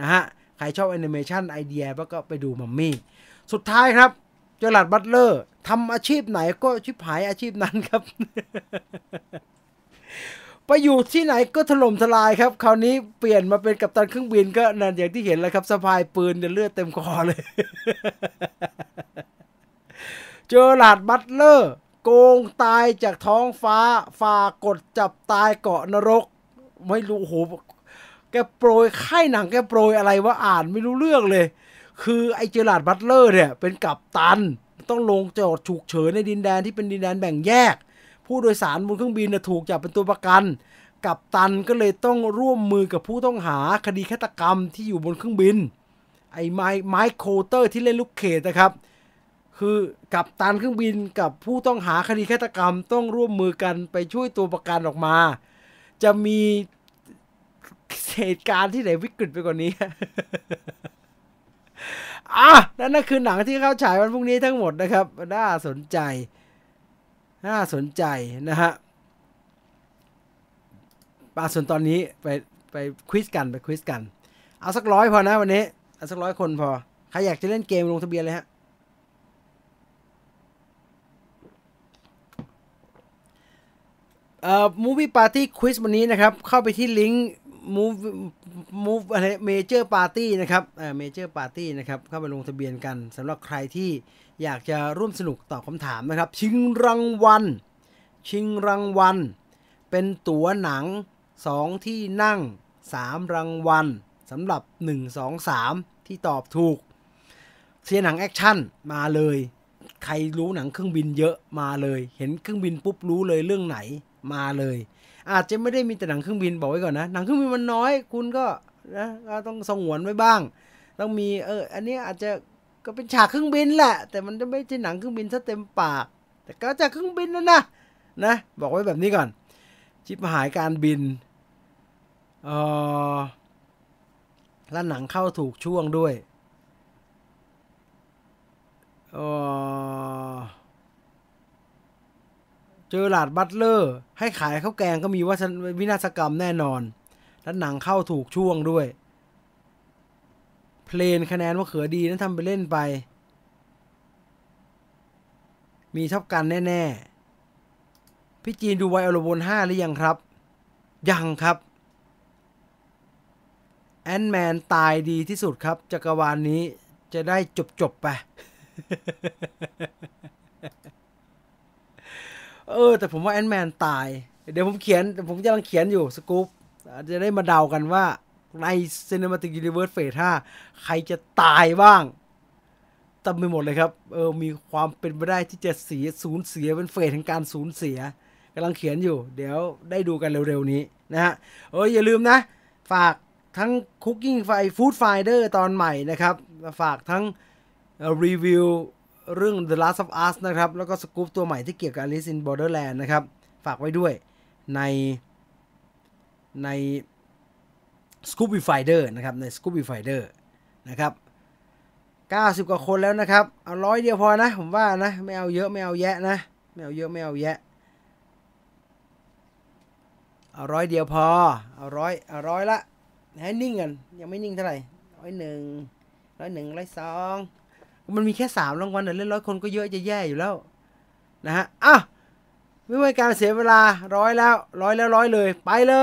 นะฮะ ใครชอบแอนิเมชันไอเดียก็ไปดูมัมมี่ สุดท้ายครับเจอราร์ดบัตเลอร์ทำอาชีพไหนก็ชิบหายอาชีพนั้นครับ ไปอยู่ที่ไหนก็ถล่มทลายครับ คราวนี้เปลี่ยนมาเป็นกัปตันเครื่องบินก็นั่นอย่างที่เห็นแล้วครับสะพายปืนเลือดเต็มคอเลย เจอหลาดบัตเลอร์ โกงตายจากท้องฟ้าฝ่ากดจับตายเกาะนรก ไม่รู้โหแกโปรยค่ายหนังแกโปรยอะไรว่าอ่านไม่รู้เรื่องเลย คือไอเจอหลาดบัตเลอร์เนี่ย เป็นกัปตัน ต้องลงจอดฉุกเฉินในดินแดนที่เป็นดินแดนแบ่งแยก ผู้โดยสารบนเครื่องบินถูกจับเป็นตัวประกัน กัปตันก็เลยต้องร่วมมือกับผู้ต้องหาคดีฆาตกรรมที่อยู่บนเครื่องบิน ไอ้ไมค์ไมค์โคลเตอร์ที่เล่นลุคเคจนะครับ คือกัปตันเครื่องบินกับผู้ต้องหาคดีฆาตกรรมต้องร่วมมือกันไปช่วยตัวประกันออกมา จะมีเหตุการณ์ที่ไหนวิกฤตไปกว่านี้อะนั่นนั่นคือหนังที่เข้าฉายวันพรุ่งนี้ทั้งหมดนะครับ น่าสนใจ น่าสนใจนะฮะปาส่วนตอนนี้ไปไปควิสกันไปควิสกัน เอาสักร้อยพอนะวันนี้ เอาสักร้อยคนพอ ใครอยากจะเล่นเกมลงทะเบียนเลยฮะ เอ่อ movie party quiz วันนี้นะครับ เข้าไปที่ลิงก์ move move อะไร major party นะครับ เอ่อ major party นะครับ เข้าไปลงทะเบียนกันสำหรับใครที่ อยากจะร่วมสนุกตอบคำถามนะครับ ชิงรางวัล ชิงรางวัล เป็นตั๋วหนัง 2 ที่นั่ง 3 รางวัลสำหรับ 1 2 3 ที่ตอบถูก เสียหนังแอคชั่นมาเลย ใครรู้หนังเครื่องบินเยอะมาเลย เห็นเครื่องบินปุ๊บรู้เลยเรื่องไหนมาเลย อาจจะไม่ได้มีแต่หนังเครื่องบินบอกไว้ก่อนนะ หนังเครื่องบินมันน้อย คุณก็นะก็ต้องสงวนไว้บ้าง ต้องมีเอออันนี้อาจจะ ก็เป็นฉากเครื่องบินแหละ แต่มันจะไม่ใช่หนังเครื่องบินซะเต็มปาก แต่ก็จากเครื่องบินนะนนะนะ บอกไว้แบบนี้ก่อน ชิปหายการบินเออแล้วหนังเข้าถูกช่วงด้วยเออเจอหลาดบัตเลอร์ ให้ขายข้าวแกงก็มีวัฒนวินาศกรรมแน่นอน แล้วหนังเข้าถูกช่วงด้วย เพลนคะแนนว่าเขือดีนั้นทำไปเล่นไป มีชอบกันแน่ๆ พี่จีนดูไวอลบน5หรือยังครับ ยังครับ แอนแมนตายดีที่สุดครับ จักรวาลนนี้จะได้จบจบไป เออ แต่ผมว่าแอนแมนตาย เดี๋ยวผมเขียนผมกำลังเขียนอยู่สกู๊ปจะได้มาเดากันว่า ใน Cinematic Universe Phase 5 ใครจะตายบ้างต็มไปหมดเลยครับ เออ มีความเป็นไปได้ที่จะเสียสูญเสียเป็นเฟสแห่งการสูญเสียกำลังเขียนอยู่ เดี๋ยวได้ดูกันเร็วๆนี้นะฮะ เอออย่าลืมนะ ฝากทั้ง Cooking f i Food Finder ตอนใหม่นะครับ ฝากทั้งรีวิวเรื่อง The Last of Us นะครับ แล้วก็สกู๊ปตัวใหม่ที่เกี่ยวกับ Alice in Borderland นะครับ ฝากไว้ด้วยในใน Scoopy Finder นะครับใน Scoopy Finder นะครับ90 กว่าคนแล้วนะครับ เอาร้อยเดียวพอนะ ผมว่านะ ไม่เอาเยอะไม่เอาแยะนะ ไม่เอาเยอะไม่เอาแยะ เอาร้อยเดียวพอ เอาร้อยเอาร้อยละ ให้นิ่งกัน ยังไม่นิ่งเท่าไหร่ร้อยหนึ่งร้อยหนึ่งร้อยสองมันมีแค่สามรางวัลแต่เล่นร้อยคนก็เยอะจะแย่อยู่แล้วนะฮะอะไม่ว่าการเสียเวลาร้อยแล้วร้อยแล้วร้อยเลย ไปเล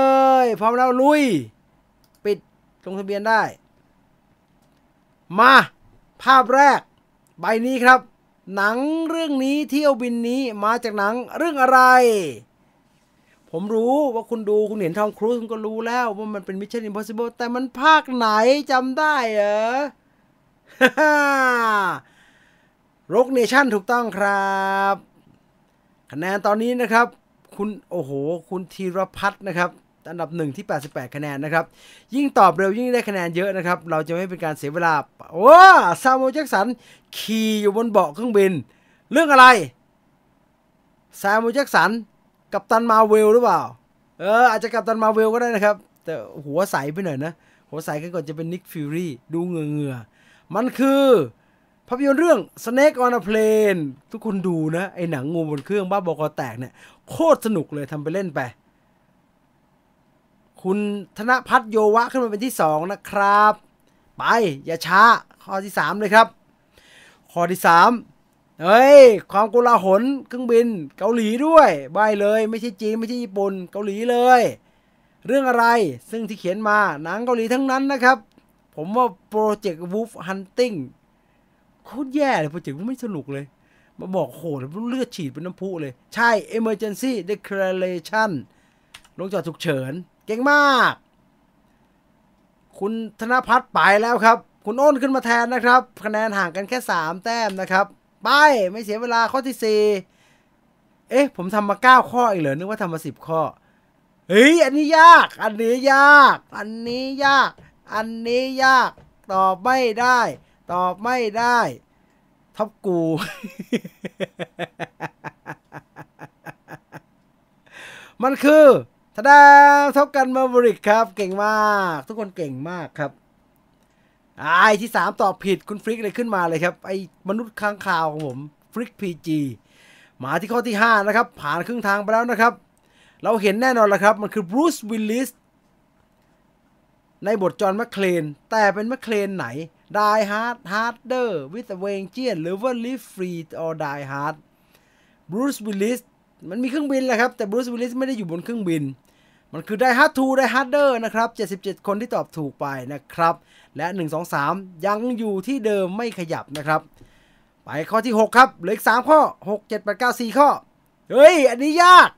ย พร้อมแล้วลุย ลงทะเบียนได้ มาภาพแรก ใบนี้ครับ หนังเรื่องนี้เที่ยวบินนี้มาจากหนังเรื่องอะไร ผมรู้ว่าคุณดูคุณเห็นทอมครูซคุณก็รู้แล้วว่ามันเป็น Mission Impossible แต่มันภาคไหนจำได้เหรอRogue Nation ถูกต้องครับคะแนนตอนนี้นะครับ คุณโอ้โห คุณธีรพัฒน์นะครับ อันดับหนึ่งที่ 88 คะแนนนะครับ ยิ่งตอบเร็วยิ่งได้คะแนนเยอะนะครับ เราจะไม่เป็นการเสียเวลาโอ้ซามูเอลแจ็กสันขี่อยู่บนเบาะเครื่องบิน เรื่องอะไรซามูเอลแจ็กสันกัปตันมาร์เวลหรือเปล่า เออ อาจจะกัปตันมาร์เวลก็ได้นะครับ แต่หัวใสไปหน่อยนะ หัวใสกันก่อนจะเป็นนิคฟิวรี่ดูเงือเงือมันคือภาพยนตร์เรื่อง Snake on a Plane ทุกคนดูนะ ไอหนังงูบนเครื่องบ้าบอคอแตกเนี่ย โคตรสนุกเลยทำไปเล่นไป คุณธนพัฒนโยวะขึ้นมาเป็นที่สองนะครับ ไปอย่าช้าข้อที่สามเลยครับ ข้อที่สามเฮ้ย ความกุลาหลเครื่องบิน เกาหลีด้วยใบเลย ไม่ใช่จีน ไม่ใช่ญี่ปุ่น เกาหลีเลย เรื่องอะไรซึ่งที่เขียนมาหนังเกาหลีทั้งนั้นนะครับ ผมว่าโปรเจกต์วูฟฮันติงโคตรแย่เลยโปรเจกต์ไม่สนุกเลยมาบอกโหดเลือดฉีดเป็นน้ำพุเลย ใช่ emergency declaration ลงจอดฉุกเฉิน เก่งมาก คุณธนพัฒน์ไปแล้วครับ คุณอ้นขึ้นมาแทนนะครับ คะแนนห่างกันแค่ 3 แต้มนะครับ ไป ไม่เสียเวลาข้อที่ 4 เอ๊ะ ผมทำมา 9 ข้ออีกเหรอนึกว่าทำมา 10 ข้อ เฮ้ย อันนี้ยาก อันนี้ยาก อันนี้ยาก อันนี้ยาก ตอบไม่ได้ ตอบไม่ได้ท็อปกูมันคือ ทดาเท่ากันมาบริกครับ เก่งมาก ทุกคนเก่งมากครับไอ้ที่สามตอบผิดคุณฟริกเลยขึ้นมาเลยครับ ไอ้มนุษย์ค้างคาวของผมฟริกพีจีมาที่ข้อที่ 5 นะครับ ผ่านครึ่งทางไปแล้วนะครับ เราเห็นแน่นอนแล้วครับ มันคือบรูซวิลลิสในบทจอห์นแมคเคลน แต่เป็นแมคเคลนไหน Die Hard Harder with a Vengeance หรือว่า Live Free or Die Hard Bruce Willis มันมีเครื่องบินแหละครับ แต่ Bruce Willis ไม่ได้อยู่บนเครื่องบิน มันคือ Die Hard 2 Die Harder นะครับ 77 คนที่ตอบถูกไปนะครับ และ 1 2 3 ยังอยู่ที่เดิมไม่ขยับนะครับ ไปข้อที่ 6 ครับเหลืออีก 3 ข้อ 6 7 8 9 4 ข้อ เฮ้ย อันนี้ยาก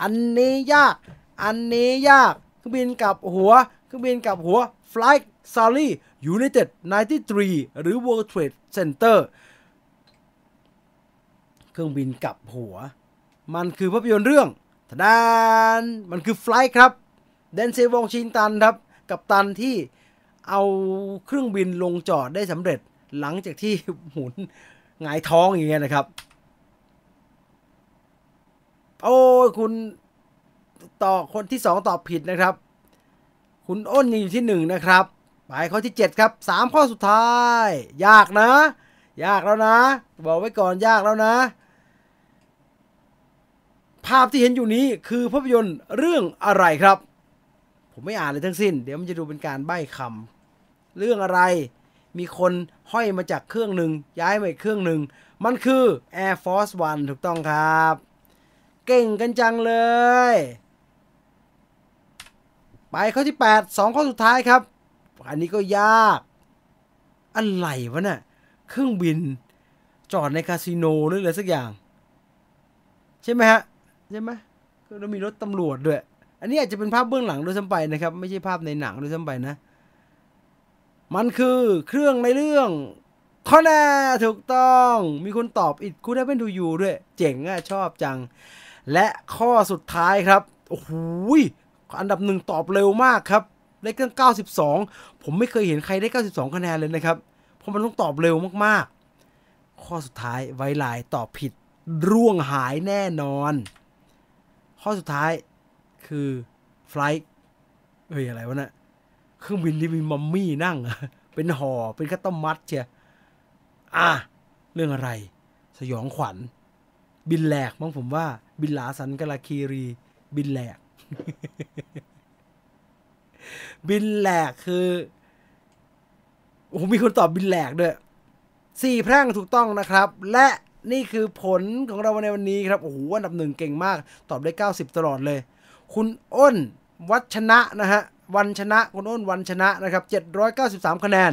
อันนี้ยาก อันนี้ยากเครื่องบินกับหัวเครื่องบินกับหัว Flight Sorry United 93 หรือ World Trade Center เครื่องบินกับหัว มันคือภาพยนตร์เรื่องทดานมันคือ Flight ครับเดนเซวองชิงตันครับ กับตันที่เอาเครื่องบินลงจอดได้สำเร็จหลังจากที่หมุนหงายท้องอย่างเงี้ยนะครับ โอ้คุณต่อคนที่สองตอบผิดนะครับ คุณอ้นยังอยู่ที่หนึ่งนะครับไปข้อที่ 7 ครับ 3 ข้อสุดท้าย ยากนะ ยากแล้วนะ บอกไว้ก่อนยากแล้วนะ ภาพที่เห็นอยู่นี้คือภาพยนตร์เรื่องอะไรครับ ผมไม่อ่านเลยทั้งสิ้น เดี๋ยวมันจะดูเป็นการใบ้คำเรื่องอะไร มีคนห้อยมาจากเครื่องหนึ่งย้ายมาอีกเครื่องหนึ่งมันคือ Air Force One ถูกต้องครับ เก่งกันจังเลย ไปข้อที่ 8 2 ข้อสุดท้ายครับ อันนี้ก็ยาก อะไรวะเนี่ยเครื่องบินจอดในคาสิโนหรืออะไรสักอย่าง ใช่ไหมฮะ ใช่ไหมก็แล้วมีรถตำรวจด้วย อันนี้อาจจะเป็นภาพเบื้องหลังด้วยซ้ำไปนะครับ ไม่ใช่ภาพในหนังด้วยซ้ำไปนะ มันคือเครื่องในเรื่องข้อแน่ถูกต้อง มีคนตอบอิดคูได้เป็นทูยูด้วย เจ๋งอะชอบจัง และข้อสุดท้ายครับ โอ้โหอันดับหนึ่งตอบเร็วมากครับ ได้ตั้ง92 ผมไม่เคยเห็นใครได้ 92 คะแนนเลยนะครับ เพราะมันต้องตอบเร็วมากๆ ข้อสุดท้ายไวไลน์ตอบผิด ร่วงหายแน่นอน ข้อสุดท้ายคือไฟล์เฮ้ยอะไรวะเนะี่ยเครื่องบินที่มีมัมมี่นั่ง เป็นห่อเป็นข้าวต้มมัดเชียอะ เรื่องอะไร สยองขวัญ บินแหลกมั้งผมว่า บินหลาสันกะลาคีรี บินแหลก บินแหลกคือโอ้มีคนตอบบินแหลกด้วยสี่แพร่งถูกต้องนะครับ และ นี่คือผลของเราในวันนี้ครับ โอ้โหอันดับหนึ่งเก่งมาก ตอบได้ 90 ตลอดเลย คุณอ้น วัชนะนะฮะ วันชนะ คุณอ้นวันชนะนะครับ 793 คะแนน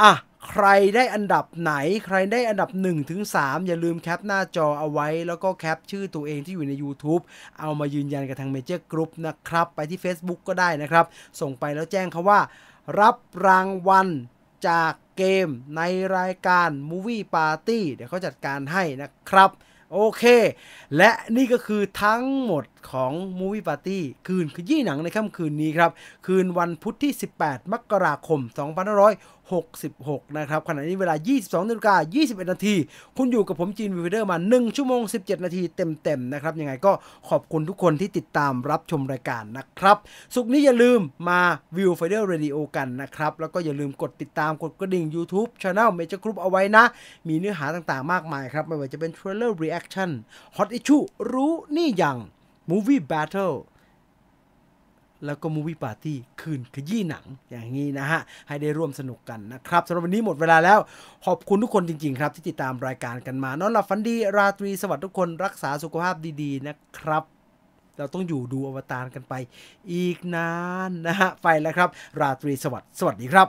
อะ ใครได้อันดับไหน ใครได้อันดับ 1 ถึง 3 อย่าลืมแคปหน้าจอเอาไว้ แล้วก็แคปชื่อตัวเองที่อยู่ใน YouTube เอามายืนยันกับทางเมเจอร์กรุ๊ปนะครับ ไปที่ Facebook ก็ได้นะครับ ส่งไปแล้วแจ้งเขาว่า รับรางวัลจาก เกมในรายการ Movie Party เดี๋ยวเขาจัดการให้นะครับ โอเค และนี่ก็คือทั้งหมด ของ Movie Party คืนขยี้หนังในค่ำคืนนี้ครับ คืนวันพุธที่ 18 มกราคม66 นะครับ ขณะนี้เวลา 22นาฬิกา21 นาที คุณอยู่กับผมจีน Viewfinder มา 1 ชั่วโมง 17 นาทีเต็ม ๆ นะครับ ยังไงก็ขอบคุณทุกคนที่ติดตามรับชมรายการนะครับ ศุกร์นี้อย่าลืมมา Viewfinder Radio กันนะครับ แล้วก็อย่าลืมกดติดตามกดกระดิ่ง YouTube Channel Major Group เอาไว้นะ มีเนื้อหาต่างๆ มากมายครับ ไม่ว่าจะเป็น Trailer Reaction Hot Issue รู้นี่ยัง Movie Battle แล้วก็ Movie Party คืนขยี้หนังอย่างนี้นะฮะ ให้ได้ร่วมสนุกกันนะครับสำหรับวันนี้หมดเวลาแล้ว ขอบคุณทุกคนจริง ๆ ครับ ที่ติดตามรายการกันมานอนหลับฝันดีราตรีสวัสดิ์ทุกคนรักษาสุขภาพดีๆ นะครับ เราต้องอยู่ดูอวตารกันไปอีกนานนะฮะ ไปแล้วครับ ราตรีสวัสดิ์สวัสดีครับ